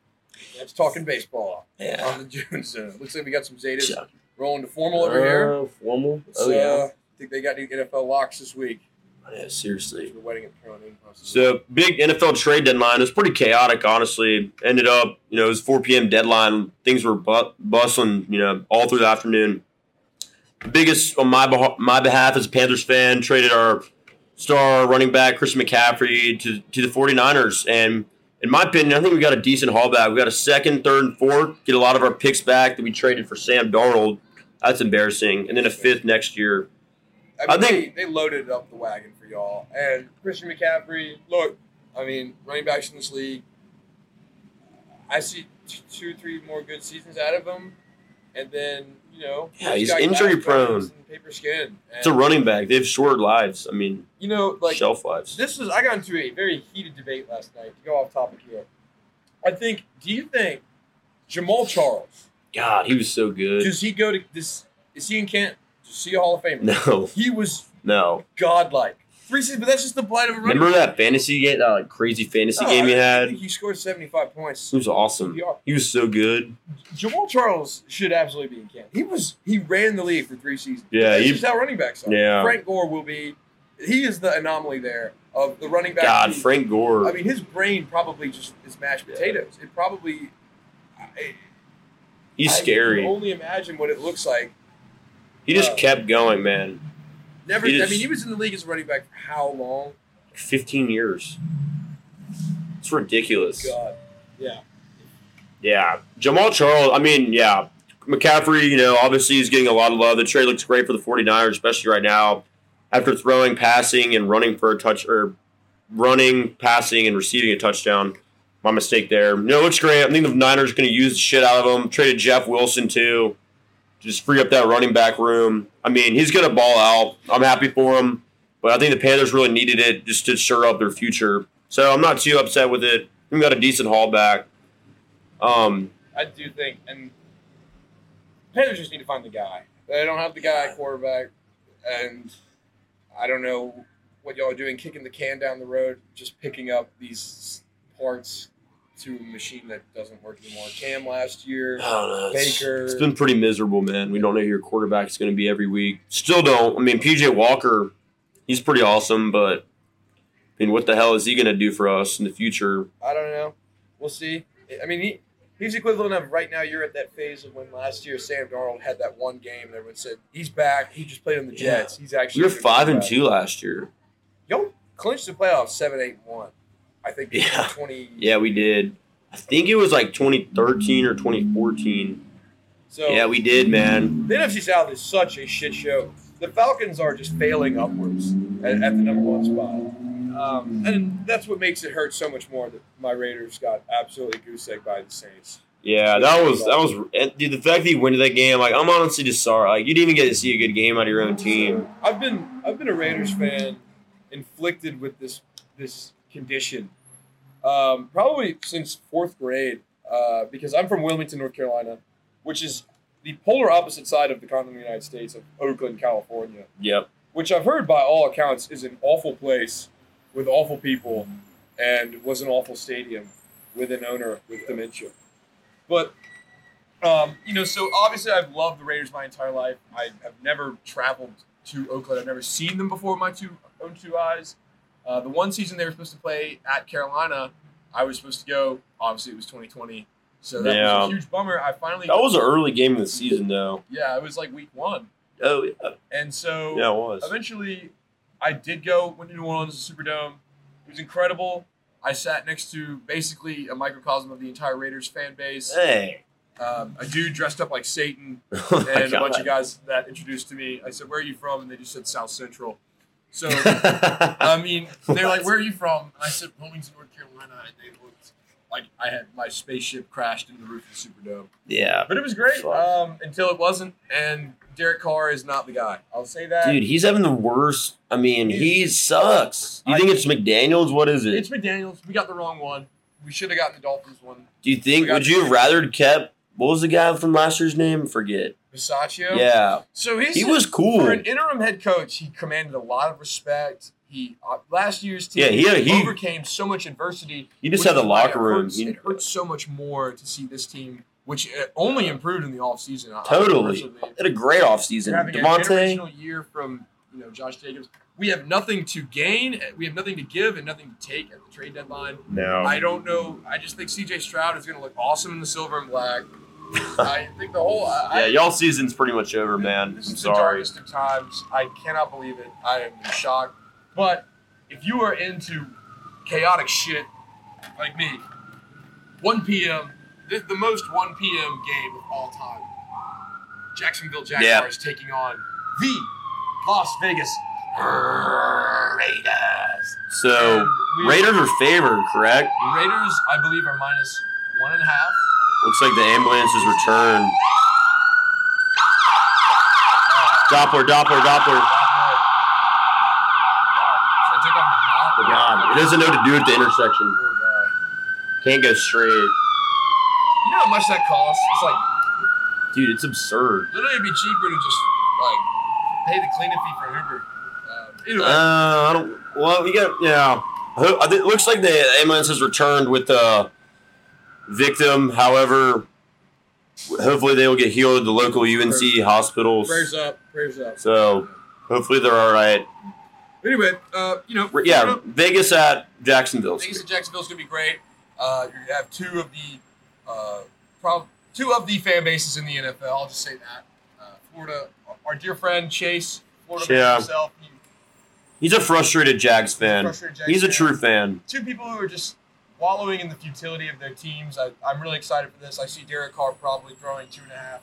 That's talking baseball Yeah. on the Jones Zone. Looks like we got some Zetas Yeah. rolling to formal over here. Uh, formal. So, Oh yeah. uh, I think they got new NFL locks this week. Yeah, seriously. The wedding at Cronin. So big NFL trade deadline. It was pretty chaotic, honestly. Ended up, you know, it was 4 p.m. deadline. Things were bu- bustling, you know, all through the afternoon. Biggest on my beh- my behalf as a Panthers fan, traded our star running back Chris McCaffrey to to the 49ers, and in my opinion, I think we got a decent haul back. We got a second, third, and fourth. Get a lot of our picks back that we traded for Sam Darnold. That's embarrassing, and then a fifth next year. I, I think- they, they loaded up the wagon for y'all. And Christian McCaffrey, look, I mean, running backs in this league, I see two, three more good seasons out of him. And then, you know, Yeah, he's he's injury prone. Paper skin. And, It's a running back. They have short lives. I mean, You know, like, shelf lives. this was, I got into a very heated debate last night to go off topic here. I think, do you think Jamaal Charles, God, he was so good. does he go to this, is he in Canton? Is he a Hall of Famer? No, He was no. godlike. Three seasons, but that's just the blight of a running Remember that fantasy game, that like crazy fantasy No, game you I- had? think he scored 75 points. He was awesome. He was so good. Jamaal Charles should absolutely be in camp. He was he ran the league for three seasons. Yeah, that's he- just how running backs are. Yeah. Frank Gore will be. He is the anomaly there of the running back. God, who- Frank Gore. I mean, his brain probably just is mashed Yeah. potatoes. It probably. I, He's I can scary. only imagine what it looks like. He just uh, kept going, man. Never. He I mean, he was in the league as a running back for how long? 15 years. It's ridiculous. God. Yeah. Yeah. Jamaal Charles, I mean, yeah. McCaffrey, you know, obviously he's getting a lot of love. The trade looks great for the 49ers, especially right now. after throwing, passing, and running for a touch or running, passing, and receiving a touchdown. My mistake there. No, it looks great. I think the Niners are going to use the shit out of him. Traded Jeff Wilson too, just free up that running back room. I mean, he's going to ball out. I'm happy for him, but I think the Panthers really needed it just to shore up their future. So I'm not too upset with it. We got a decent haul back. Um, I do think, and Panthers just need to find the guy. They don't have the guy quarterback, and I don't know what y'all are doing, kicking the can down the road, just picking up these parts to a machine that doesn't work anymore. Cam last year, I don't know. It's, Baker. it's been pretty miserable, man. We don't know who your quarterback is going to be every week. Still don't. I mean, PJ Walker, he's pretty awesome, but I mean, what the hell is he going to do for us in the future? I don't know. We'll see. I mean, he he's equivalent of right now. You're at that phase of when last year Sam Darnold had that one game. that Everyone said he's back. He just played on the Yeah. Jets. He's actually We were five and two last year. Y'all clinched the playoffs seven eight and one. I think Yeah. twenty. Yeah, we did. I think it was like 2013 or 2014. So Yeah, we did, man. the NFC South is such a shit show. The Falcons are just failing upwards at, at the number one spot. Um, and that's what makes it hurt so much more that my Raiders got absolutely goose egg by the Saints. Yeah, that was that was dude. The fact that you went to that game, like I'm honestly just sorry. Like you didn't even get to see a good game out of your own team. I've been I've been a Raiders fan, inflicted with this this condition, um, probably since fourth grade. Uh, because I'm from Wilmington, North Carolina, which is the polar opposite side of the continental United States of Oakland, California. Yep. which I've heard by all accounts is an awful place with awful people and was an awful stadium with an owner with dementia. But, um, you know, so obviously I've loved the Raiders my entire life. I have never traveled to Oakland. I've never seen them before with my two own two eyes. Uh, the one season they were supposed to play at Carolina, I was supposed to go. Obviously, it was 2020. So that Yeah. was a huge bummer. I finally, That was an early game of the season, though. yeah, it was like week one. Oh, yeah, And so yeah it was. eventually I did go went to New Orleans Superdome. It was incredible. I sat next to basically a microcosm of the entire Raiders fan base. Hey. Um, a dude dressed up like Satan Oh and a bunch of guys that introduced to me. I said, "Where are you from?" And they just said South Central. So I mean, they're like, "Where are you from?" And I said, "Wilmington, North Carolina." And they looked like I had my spaceship crashed into the roof of the Superdome. yeah. But it was great um, until it wasn't. And Derek Carr is not the guy. I'll say that. Dude, he's having the worst. I mean, he sucks. You think it's McDaniels? What is it? It's McDaniels. We got the wrong one. We should have gotten the Dolphins one. Do you think? Would you have rather kept? What was the guy from last year's name? Forget. Bisaccia. Yeah, So he's he was cool. for an interim head coach. He commanded a lot of respect. He uh, last year's team Yeah, he he- overcame so much adversity. He just had the locker room. hurts- He- it hurts so much more to see this team, which uh, only improved in the offseason. Totally. had a great offseason. having a year from you know Josh Jacobs. We have nothing to gain. We have nothing to give and nothing to take at the trade deadline. No. I don't know. I just think C.J. Stroud is going to look awesome in the silver and black. I think the whole. I, Yeah, y'all season's pretty much over, man. This I'm is the sorry. darkest of times. I cannot believe it. I am in shock. But if you are into chaotic shit like me, 1 p.m. The, the most 1 p.m. game of all time. Jacksonville Jaguars taking on the Las Vegas Raiders. So Raiders are favored, correct? Raiders, I believe, are minus one and a half. Looks like the ambulance is returned. Doppler, Doppler, Doppler. So I took off my hat. Oh God, it doesn't know what to do at the intersection. Can't go straight, You know how much that costs? It's like dude. It's absurd. literally it'd be cheaper to just like pay the cleaning fee for Uber. Um, anyway, Uh, I don't. Well, we got yeah. I hope- I think- It looks like the ambulance has returned with the victim. However, hopefully they will get healed at the local UNC hospitals. prayers up, prayers up. So hopefully they're all right. Anyway, uh, you know, Yeah, Vegas at Jacksonville. Vegas and Jacksonville's gonna be great. Uh, you're gonna have two of the, uh, prob- two of the fan bases in the NFL. I'll just say that. Uh, Florida, our dear friend Chase, Florida Yeah. himself. He, He's a frustrated Jags fan. frustrated Jags He's a fan. true fan. two people who are just wallowing in the futility of their teams. I, I'm really excited for this. I see Derek Carr probably throwing two and a half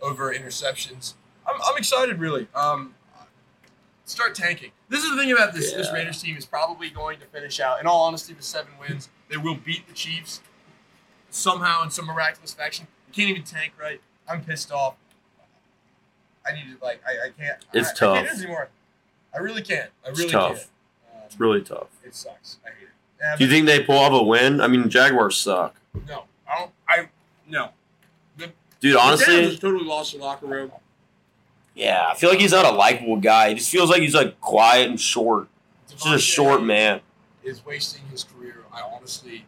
over interceptions. I'm, I'm excited, really. Um, start tanking. This is the thing about this. This Raiders team is probably going to finish out. In all honesty, with seven wins, they will beat the Chiefs somehow in some miraculous fashion. You can't even tank right. I'm pissed off. I need to like. I, I can't. It's I, I tough. can't anymore. I really can't. I really tough. can't. Um, It's really tough. It sucks. I. Yeah, Do you think they pull off a win? I mean, Jaguars suck. no, I don't. I no. Dude, The Daniels honestly, just totally lost the locker room. yeah, I feel like he's not a likable guy. He just feels like he's like quiet and short. Just a short man. is wasting his career. I honestly,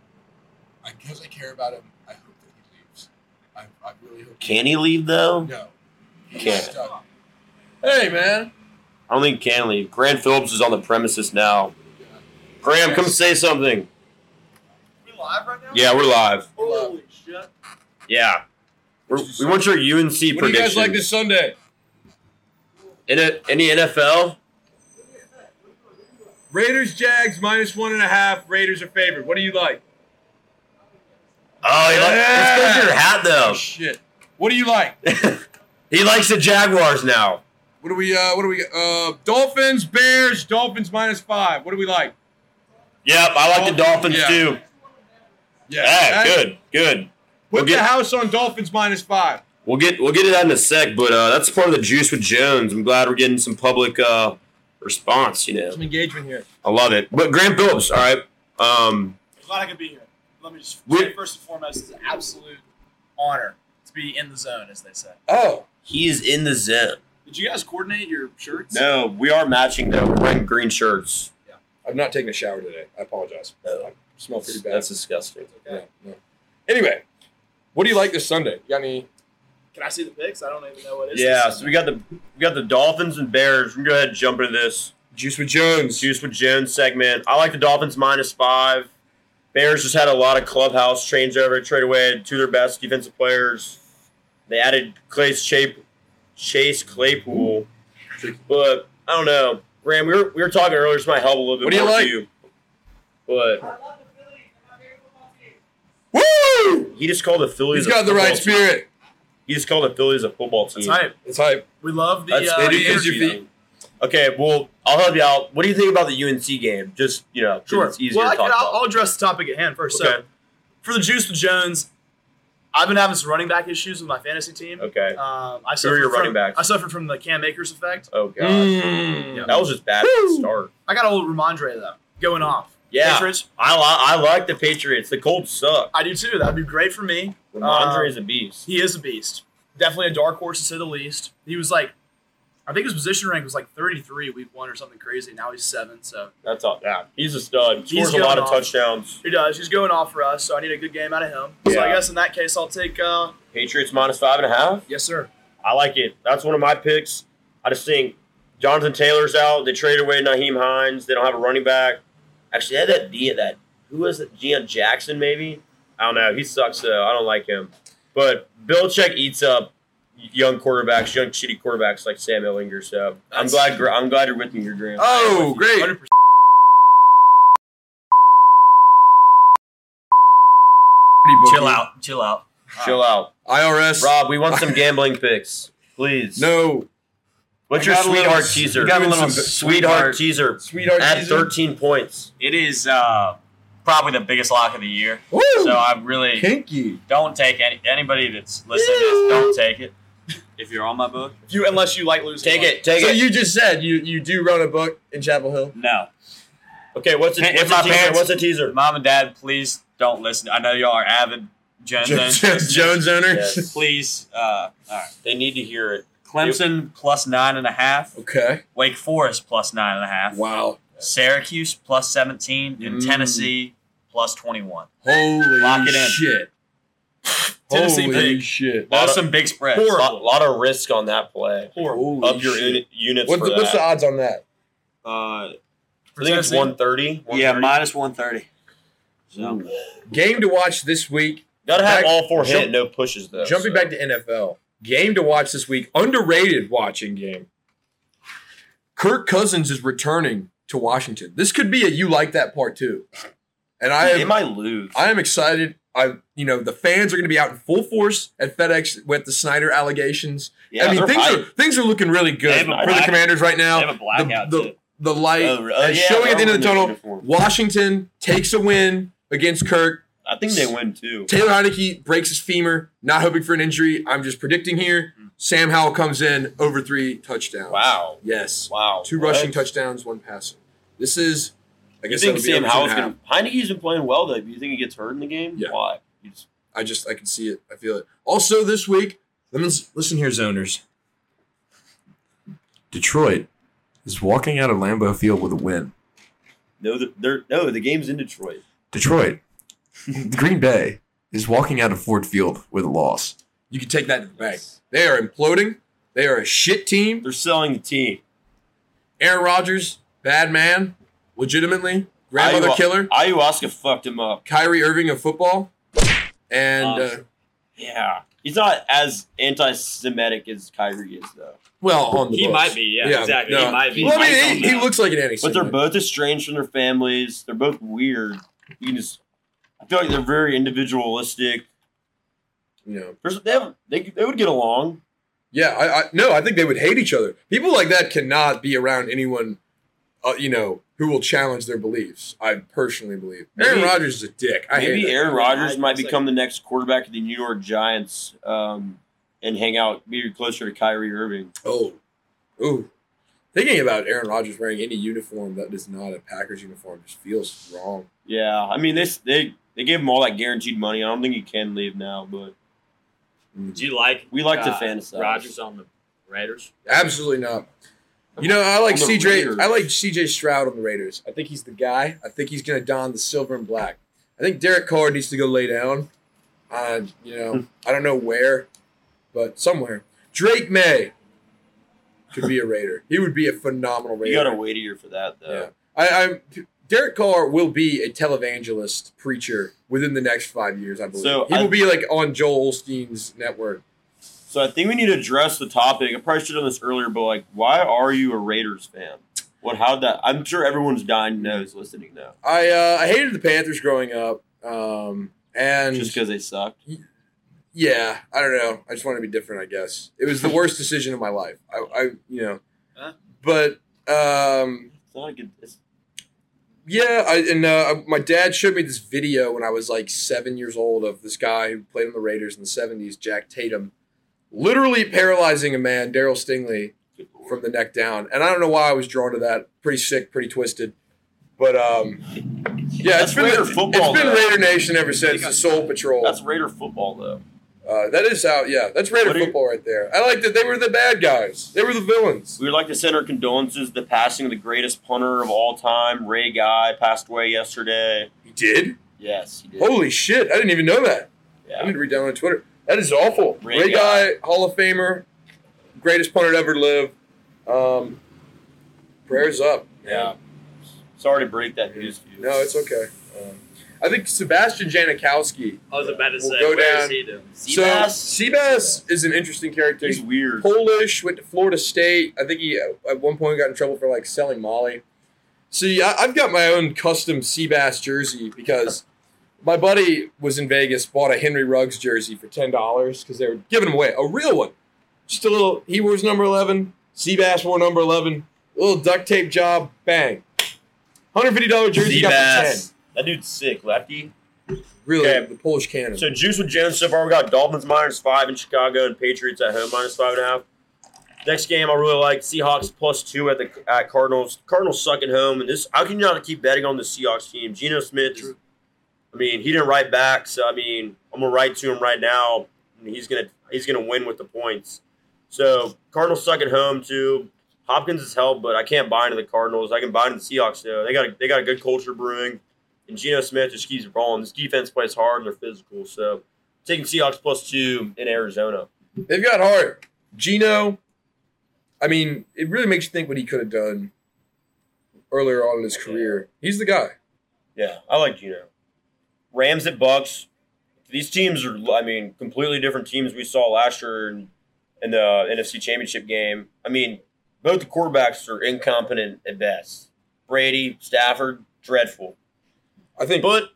I, because I care about him, I hope that he leaves. I, I really hope. Can he leave though? No. Can't. Stuck. Hey man. I don't think he can leave. Grant Phillips is on the premises now. Graham, come say something. We live right now? Yeah, we're live. Holy shit. Yeah. We're, we want your UNC What do you prediction. guys like this Sunday? In a, any NFL? Raiders, Jags minus one and a half. Raiders are favored. What do you like? Oh, he like, it's 'cause your hat though. Shit. What do you like? he likes the Jaguars now. What do we? Uh, what do we? Uh, Dolphins, Bears, Dolphins minus five. What do we like? Yep, I like the Dolphins Yeah. too. Yeah. Yeah, good, good. Put We'll the get- house on Dolphins minus five. We'll get we'll get to that in a sec, but uh, that's part of the juice with Jones. I'm glad we're getting some public uh, response. You know, Some engagement here. I love it. But Grant Phillips, all right. Um, Glad I could be here. Let me just We- say first and foremost, it's an absolute honor to be in the zone, as they say. Oh, he is in the zone. Did you guys coordinate your shirts? No, we are matching though. We're wearing green shirts. I've not taken a shower today. I apologize. Oh. I smell pretty bad. That's disgusting. Yeah, no. Anyway, what do you like this Sunday? You got any? Can I see the pics? I don't even know what it is. Yeah, so we got the we got the Dolphins and Bears. We can go ahead and jump into this Juice with Jones. juice with Jones segment. I like the Dolphins minus five. Bears just had a lot of clubhouse change over, trade away two of their best defensive players. They added Clay's Chase, Chase Claypool, but I don't know. Graham, we were we were talking earlier. This might help a little bit What do you more like? you, but woo! He just called the Phillies. He's a got the right team. spirit. He just called the Phillies a football team. It's hype. It's hype. We love the. That's, uh, they do the your energy. feet. Okay, well, I'll help you out. What do you think about the UNC game? Just you know, Sure. It's easier Well, I to talk can, I'll, about. I'll address the topic at hand first. Okay. So, for the juice with Jones, I've been having some running back issues with my fantasy team. Okay. Um, I Who are suffered your from, running backs? I suffered from the Cam Akers effect. Oh god, Mm. that was just bad at the start. I got old Rhamondre though going off. Yeah, Patriots, I li- I like the Patriots. The Colts suck. I do too. That'd be great for me. Rhamondre Um, is a beast. He is a beast. Definitely a dark horse to say the least. He was like, I think his position rank was like 33 week one or something crazy. Now he's seven. So That's all. Yeah, he's a stud. Scores a lot going of touchdowns. he does. He's going off for us. So I need a good game out of him. So I guess in that case, I'll take. Uh, Patriots minus five and a half. yes, sir. I like it. That's one of my picks. I just think Jonathan Taylor's out. They traded away Nyheim Hines. They don't have a running back. Actually, they had that D that who was it? Deon Jackson maybe. I don't know. He sucks though. I don't like him. But Belichick eats up young quarterbacks, young shitty quarterbacks like Sam Ehlinger. So I'm That's- glad. Gra- I'm glad you're with me here, Graham. Oh, great. 100%. Chill out. Chill out. Chill out, IRS. Rob. We want some gambling picks, please. No. What's I your got a little- sweetheart I teaser? got a Give him little some Sweetheart teaser. Sweetheart. Add teaser. 13 points. It is uh, probably the biggest lock of the year. Woo! So I really Kinky. don't take any anybody that's listening. to this, don't take it. If you're on my book, If you, unless you like losing. Take money. it. Take so it. So you just said you you do run a book in Chapel Hill. no. Okay, what's the, If what's my the teaser? parents- What's the teaser? Mom and Dad, please don't listen. I know y'all are avid Jones. Jones, owners. Jones owners. Yes. Please. Uh, all right. They need to hear it. Clemson plus nine and a half. Okay. Wake Forest plus nine and a half. Wow. Syracuse plus 17 and Mm. Tennessee plus 21. Holy Lock it in. shit. Tennessee Holy pig. shit. Those Lot are of- some big spread. A lot, lot of risk on that play. Holy Up your shit. units What's for the, what's the odds on that? Uh, I think it's Tennessee? 130. yeah, minus 130. So, Game to watch this week. Gotta have Back- all four hit, jump- no pushes though. Jumping so. back to NFL. Game to watch this week. Underrated watching game. Kirk Cousins is returning to Washington. This could be a you like that part too. And I they am might lose. I am excited. I you know, the fans are going to be out in full force at FedEx with the Snyder allegations. Yeah, I mean, things are things are looking really good They have a for the Commanders right now. They have a blackout the, the, too. the light uh, uh, yeah, showing at the end of the tunnel. uniform. Washington takes a win against Kirk. I think they win too. Taylor Heinicke breaks his femur. Not hoping for an injury. I'm just predicting here. Sam Howell comes in over three touchdowns. Wow. Yes. Wow. Two What? rushing touchdowns, one passing. This is. I You guess think that'll be Sam Howell's half. gonna? Heinicke's been playing well though. Do you think he gets hurt in the game? Yeah. Why? Just- I just I can see it. I feel it. Also this week, let me listen here, zoners. Detroit is walking out of Lambeau Field with a win. no, the, they're no. The game's in Detroit. Detroit, Green Bay is walking out of Ford Field with a loss. You can take that to the bank. They are imploding. They are a shit team. They're selling the team. Aaron Rodgers, bad man, legitimately grandmother Ayahu- killer. Ayahuasca fucked him up. Kyrie Irving of football, and uh, Yeah, he's not as anti-Semitic as Kyrie is though. well on the He books. might be, yeah, exactly. He might be. Well, I mean, he, he looks like an anti But they're both estranged from their families. They're both weird. You can just, I feel like they're very individualistic. You know, There's, they, have, they they would get along. Yeah, I, I no, I think they would hate each other. People like that cannot be around anyone, uh, you know, who will challenge their beliefs. I personally believe Aaron Maybe- Rodgers is a dick. I Maybe hate. Aaron Rodgers might it's like- become the next quarterback of the New York Giants um, and hang out, be closer to Kyrie Irving. Oh, ooh. Thinking about Aaron Rodgers wearing any uniform that is not a Packers uniform just feels wrong. Yeah, I mean, this they they gave him all that guaranteed money. I don't think he can leave now, but Do you like? we like to uh, fantasize. Rodgers on the Raiders. Absolutely not. You know, I like CJ. Raiders. I like CJ Stroud on the Raiders. I think he's the guy. I think he's going to don the silver and black. I think Derek Carr needs to go lay down. Uh, you know, I don't know where, but somewhere. Drake Maye could be a Raider. He would be a phenomenal Raider. You gotta wait a year for that though. Yeah. I, I'm Derek Carr will be a televangelist preacher within the next five years. I believe So, he I- will be like on Joel Osteen's network. So I think we need to address the topic. I probably should have done this earlier, but like, why are you a Raiders fan? What? How that? I'm sure everyone's dying to know who's listening now. I uh, I hated the Panthers growing up, um, and Just because they sucked. yeah, I don't know. I just want to be different. I guess it was the worst decision of my life. I, I you know, Huh? but um, It's not a good. It's, yeah, I, and uh, my dad showed me this video when I was like seven years old of this guy who played on the Raiders in the '70s, Jack Tatum, literally paralyzing a man, Darryl Stingley, from the neck down. And I don't know why I was drawn to that. Pretty sick, pretty twisted. But um, yeah, That's it's been Raider football, It's been though. Raider Nation ever since the Soul Patrol. that's Raider football though. Uh, that is how, yeah, that's Raider you- football right there. I like that they were the bad guys. They were the villains. We would like to send our condolences to the passing of the greatest punter of all time, Ray Guy, passed away yesterday. He did? Yes, he did. Holy shit! I didn't even know that. Yeah. I need to read down on Twitter. That is awful. Ray Ray, Guy, Hall of Famer, greatest punter to ever live. Um, prayers up. yeah. Sorry to break that news to you. No, it's okay. Um, I think Sebastian Janikowski. I was about to We'll say, go where down- is he doing? So Seabass? Seabass is an interesting character. He's weird. Polish, went to Florida State. I think he at one point got in trouble for like selling Molly. See, I, I've got my own custom Seabass jersey because my buddy was in Vegas, bought a Henry Ruggs jersey for ten dollars because they were giving them away, a real one. Just a little. He wears number eleven. Seabass wore number eleven. little duct tape job. Bang. Hundred fifty dollar jersey got for ten. Seabass. That dude's sick, lefty. Really, Okay. the Polish cannon. So juice with Jones so far. We got Dolphins minus five in Chicago and Patriots at home minus five and a half. Next game I really like Seahawks plus two at the at Cardinals. Cardinals suck at home, and this how can you not keep betting on the Seahawks team? Geno Smith is, I mean, he didn't write back, so I mean, I'm gonna write to him right now. And he's gonna he's gonna win with the points. So Cardinals suck at home too. Hopkins is helped, but I can't buy into the Cardinals. I can buy into the Seahawks though. They got a, they got a good culture brewing, and Geno Smith just keeps rolling. This defense plays hard and they're physical. So taking Seahawks plus two in Arizona. They've got heart. Gino, I mean, it really makes you think what he could have done earlier on in his career. He's the guy. Yeah, I like Geno. Rams at Bucks. These teams are, I mean, completely different teams we saw last year in, in the NFC Championship game. I mean, both the quarterbacks are incompetent at best. Brady, Stafford, dreadful. I think But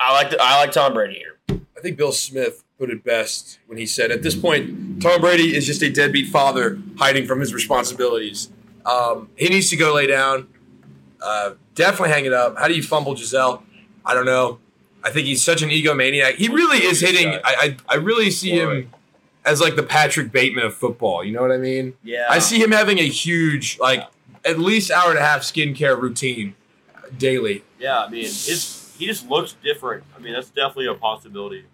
I like the, I like Tom Brady here. I think Bill Smith put it best when he said, "At this point, Tom Brady is just a deadbeat father hiding from his responsibilities. Um, he needs to go lay down. Uh, definitely hang it up. How do you fumble Gisele? I don't know. I think he's such an egomaniac. He really is hitting. I I, I really see him as like the Patrick Bateman of football. You know what I mean? Yeah, I see him having a huge, like at least hour and a half skincare routine daily. Yeah, I mean, his he just looks different. I mean, that's definitely a possibility.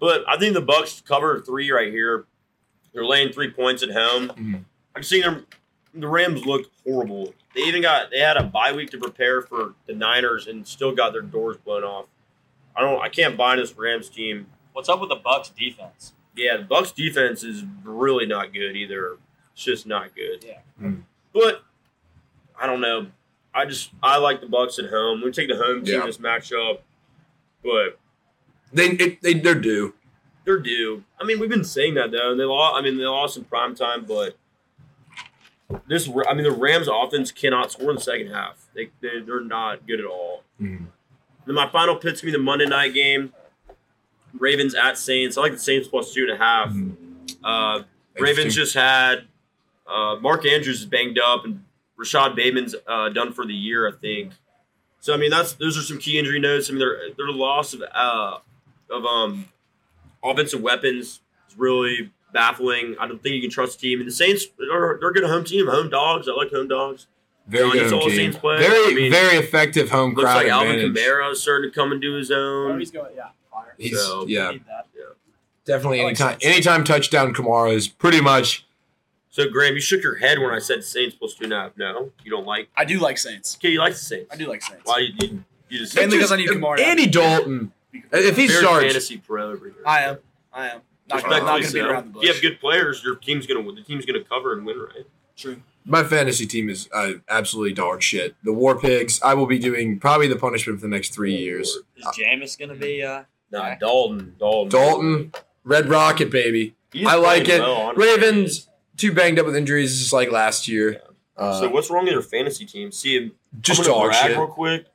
But I think the Bucks cover three right here. They're laying three points at home. Mhm. I've seen them. The Rams looked horrible. They even got they had a bye week to prepare for the Niners and still got their doors blown off. I don't. I can't buy this Rams team. What's up with the Bucks defense? Yeah, the Bucks defense is really not good either. It's just not good. Yeah. Mm. But I don't know. I just I like the Bucks at home. We take the home team Yeah. in this matchup, but They it, they they're due. they're due. I mean, we've been saying that though. And they lost. I mean, they lost in prime time, but this. I mean, the Rams' offense cannot score in the second half. They, they they're not good at all. Mhm. Then my final pick's gonna be the Monday night game. Ravens at Saints. I like the Saints plus two and a half. Uh, Ravens just had uh, Mark Andrews is banged up and Rashad Bateman's uh, done for the year, I think. So I mean, that's those are some key injury notes. I mean, their their loss of uh, of um offensive weapons is really baffling. I don't think you can trust the team. And the Saints are they're a good home team, home dogs. I like home dogs. Very Johnny good home team. Saints play. Very I mean, very effective home Looks crowd like Alvin advantage. Kamara is starting to come into his Oh, own. he's going. Yeah, fire. He's So, yeah, Need that. definitely I like anytime Saints. anytime touchdown Kamara is pretty much So Graham, you shook your head when I said Saints plus two and a half. No, you don't like. I do like Saints. Okay, you like the Saints. I do like Saints. Why you, you, you just Mainly Just- because I need Kamara. Andy Dalton. If he Very starts, fantasy pro over here. I am. I am. Not, gonna- not going to beat so. around the bush. If you have good players, your team's gonna win. The team's gonna cover and win, right? True. My fantasy team is uh, absolutely dog shit. The War Pigs. I will be doing probably the punishment for the next three years. Is Jameis gonna be? Uh, Nah, Dalton, Dalton, Dalton, Red Rocket, baby. I like it. well. Ravens too banged up with injuries, just like last year. Uh, so what's wrong with your fantasy team? See, just I'm gonna dog shit. real quick.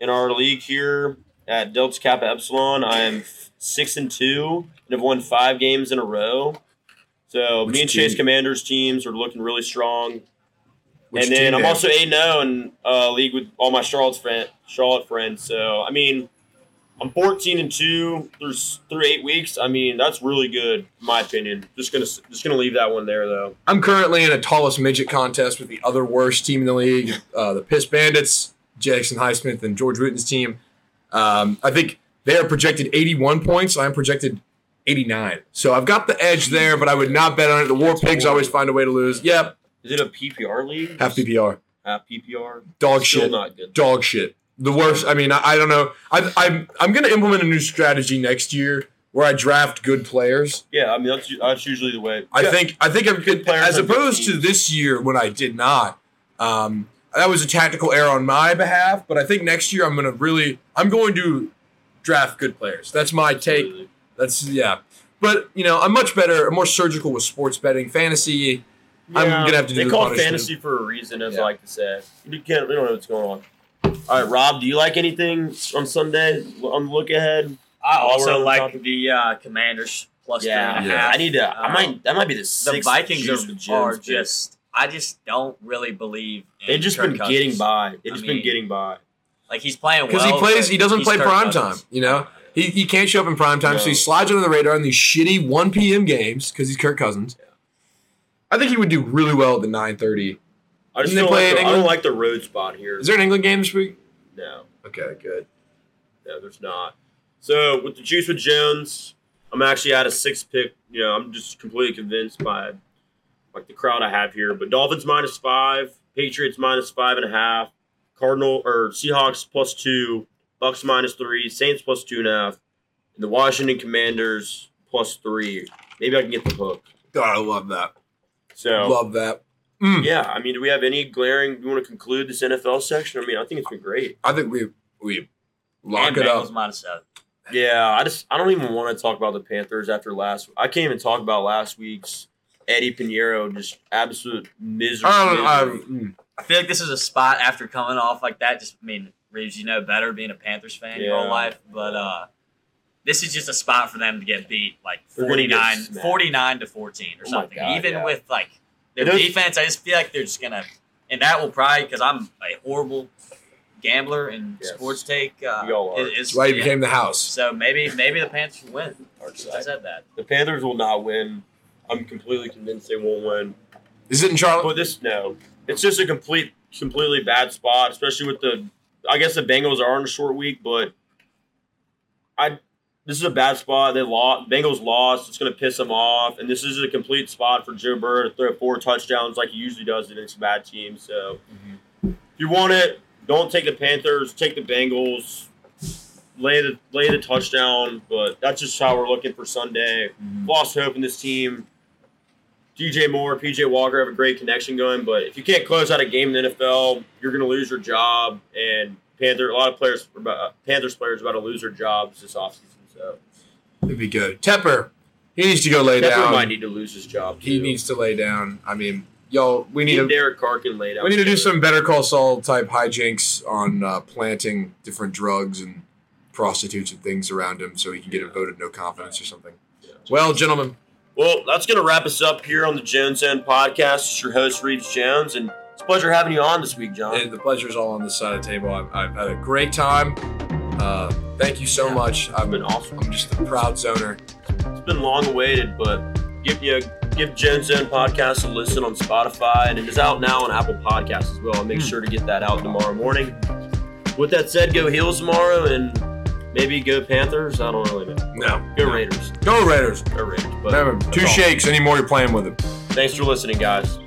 In our league here at Delta Kappa Epsilon, I am six and two and have won five games in a row. So Which me and Chase team? Commanders teams are looking really strong. Which and then I'm also eight and zero in uh, league with all my Charlotte's friend, Charlotte friends. So I mean, I'm 14 and two through s- through eight weeks. I mean, that's really good, in my opinion. Just gonna just gonna leave that one there though. I'm currently in a tallest midget contest with the other worst team in the league, uh, the Piss Bandits, Jackson Highsmith, and George Wooten's team. Um, I think they are projected 81 points. I'm projected 89. So I've got the edge there, but I would not bet on it. The War Pigs always find a way to lose. Yep, Is it a PPR league? half PPR. Half PPR. Dog Still shit. not good. Dog shit. The worst. I mean, I, I don't know. I, I'm I'm gonna implement a new strategy next year where I draft good players. Yeah, I mean that's that's usually the way. I Yeah. think I think I'm Good players as opposed to this year when I did not. Um, that was a tactical error on my behalf, but I think next year I'm gonna really I'm going to draft good players. That's my take. Absolutely. That's yeah. But you know, I'm much better, I'm more surgical with sports betting, fantasy. I'm gonna have to do They the call it punishment. fantasy for a reason, as Yeah. I like to say. You can't. We don't know what's going on. All right, Rob. Do you like anything on Sunday on the look ahead? I also like the uh, Commanders plus Yeah, three Yeah. I need to. I Um, might. That might be the The Vikings are, with are just. I just don't really believe. In They've just Kirk been Cousins. getting by. They've I just been getting by. Like he's playing Because well, he plays, he doesn't play Kirk prime Cousins. time. You know, he, he can't show up in prime time, so he slides under the radar in these shitty 1 p.m. games because he's Kirk Cousins. I think he would do really well at the 9:30. I just Didn't they don't play like. in The, I don't like the road spot here. Is there an England game this week? no, Okay, good. no, there's not. So with the juice with Jones, I'm actually at a six pick. You know, I'm just completely convinced by like the crowd I have here. But Dolphins minus five, Patriots minus five and a half, Cardinal or Seahawks plus two, Bucks minus three, Saints plus two and a half, and the Washington Commanders plus three. Maybe I can get the hook. God, I love that. So Love that. Mm. yeah, I mean, do we have any glaring? Do you want to conclude this NFL section? I mean, I think it's been great. I think we we lock and it Bengals up. minus seven. Yeah, I just I don't even want to talk about the Panthers after last. I can't even talk about last week's Eddy Pineiro just absolute misery. Um, misery. um, mm. I feel like this is a spot after coming off like that. Just I mean, Reeves, you know better being a Panthers fan your whole life, but uh, this is just a spot for them to get beat like They're gonna get 49, 49 to 14 or Oh something. God, Even yeah. with like their It is- defense, I just feel like they're just going to, and that will probably, because I'm a horrible gambler and Yes. sports take. Uh, We all are. it- it's- That's why you yeah. became the house. So maybe maybe the Panthers will win. I said that. The Panthers will not win. I'm completely convinced they won't win. Is it in Charlotte? But this no, it's just a complete, completely bad spot, especially with the. I guess the Bengals are on a short week, but I. This is a bad spot. They lost. Bengals lost. It's going to piss them off, and this is a complete spot for Joe Burrow to throw four touchdowns like he usually does against a bad team. So, if you want it, don't take the Panthers. Take the Bengals. Lay the lay the touchdown, but that's just how we're looking for Sunday. Mm-hmm. Lost hope in this team. DJ Moore, PJ Walker have a great connection going, but if you can't close out a game in the NFL, you're going to lose your job. And Panther, a lot of players, uh, Panthers players, are about to lose their jobs this offseason. So It'd be good. Tepper, he needs to go lay Pepper down. might need to lose his job. he needs to lay down. I mean, yo, we need Need to Derek Carr can lay down. we need to do some Better Call Saul type hijinks on uh, planting different drugs and prostitutes and things around him, so he can get a vote of no confidence or something. Well, gentlemen, Well, that's going to wrap us up here on the Jones Zone podcast. It's your host, Reeves Jones, and it's a pleasure having you on this week, John. and the pleasure's all on this side of the table. I've, I've had a great time. Uh, thank you so much. I've been awesome. I'm just a proud zoner. It's been long awaited, but give you give Jones Zone podcast a listen on Spotify, and it is out now on Apple Podcasts as well. I'll make sure to get that out tomorrow morning. With that said, go Heels tomorrow, and maybe go Panthers. I don't really know. No, Go Raiders. Go Raiders. Go Raiders. But that's two all. shakes anymore, you're playing with it. Thanks for listening, guys.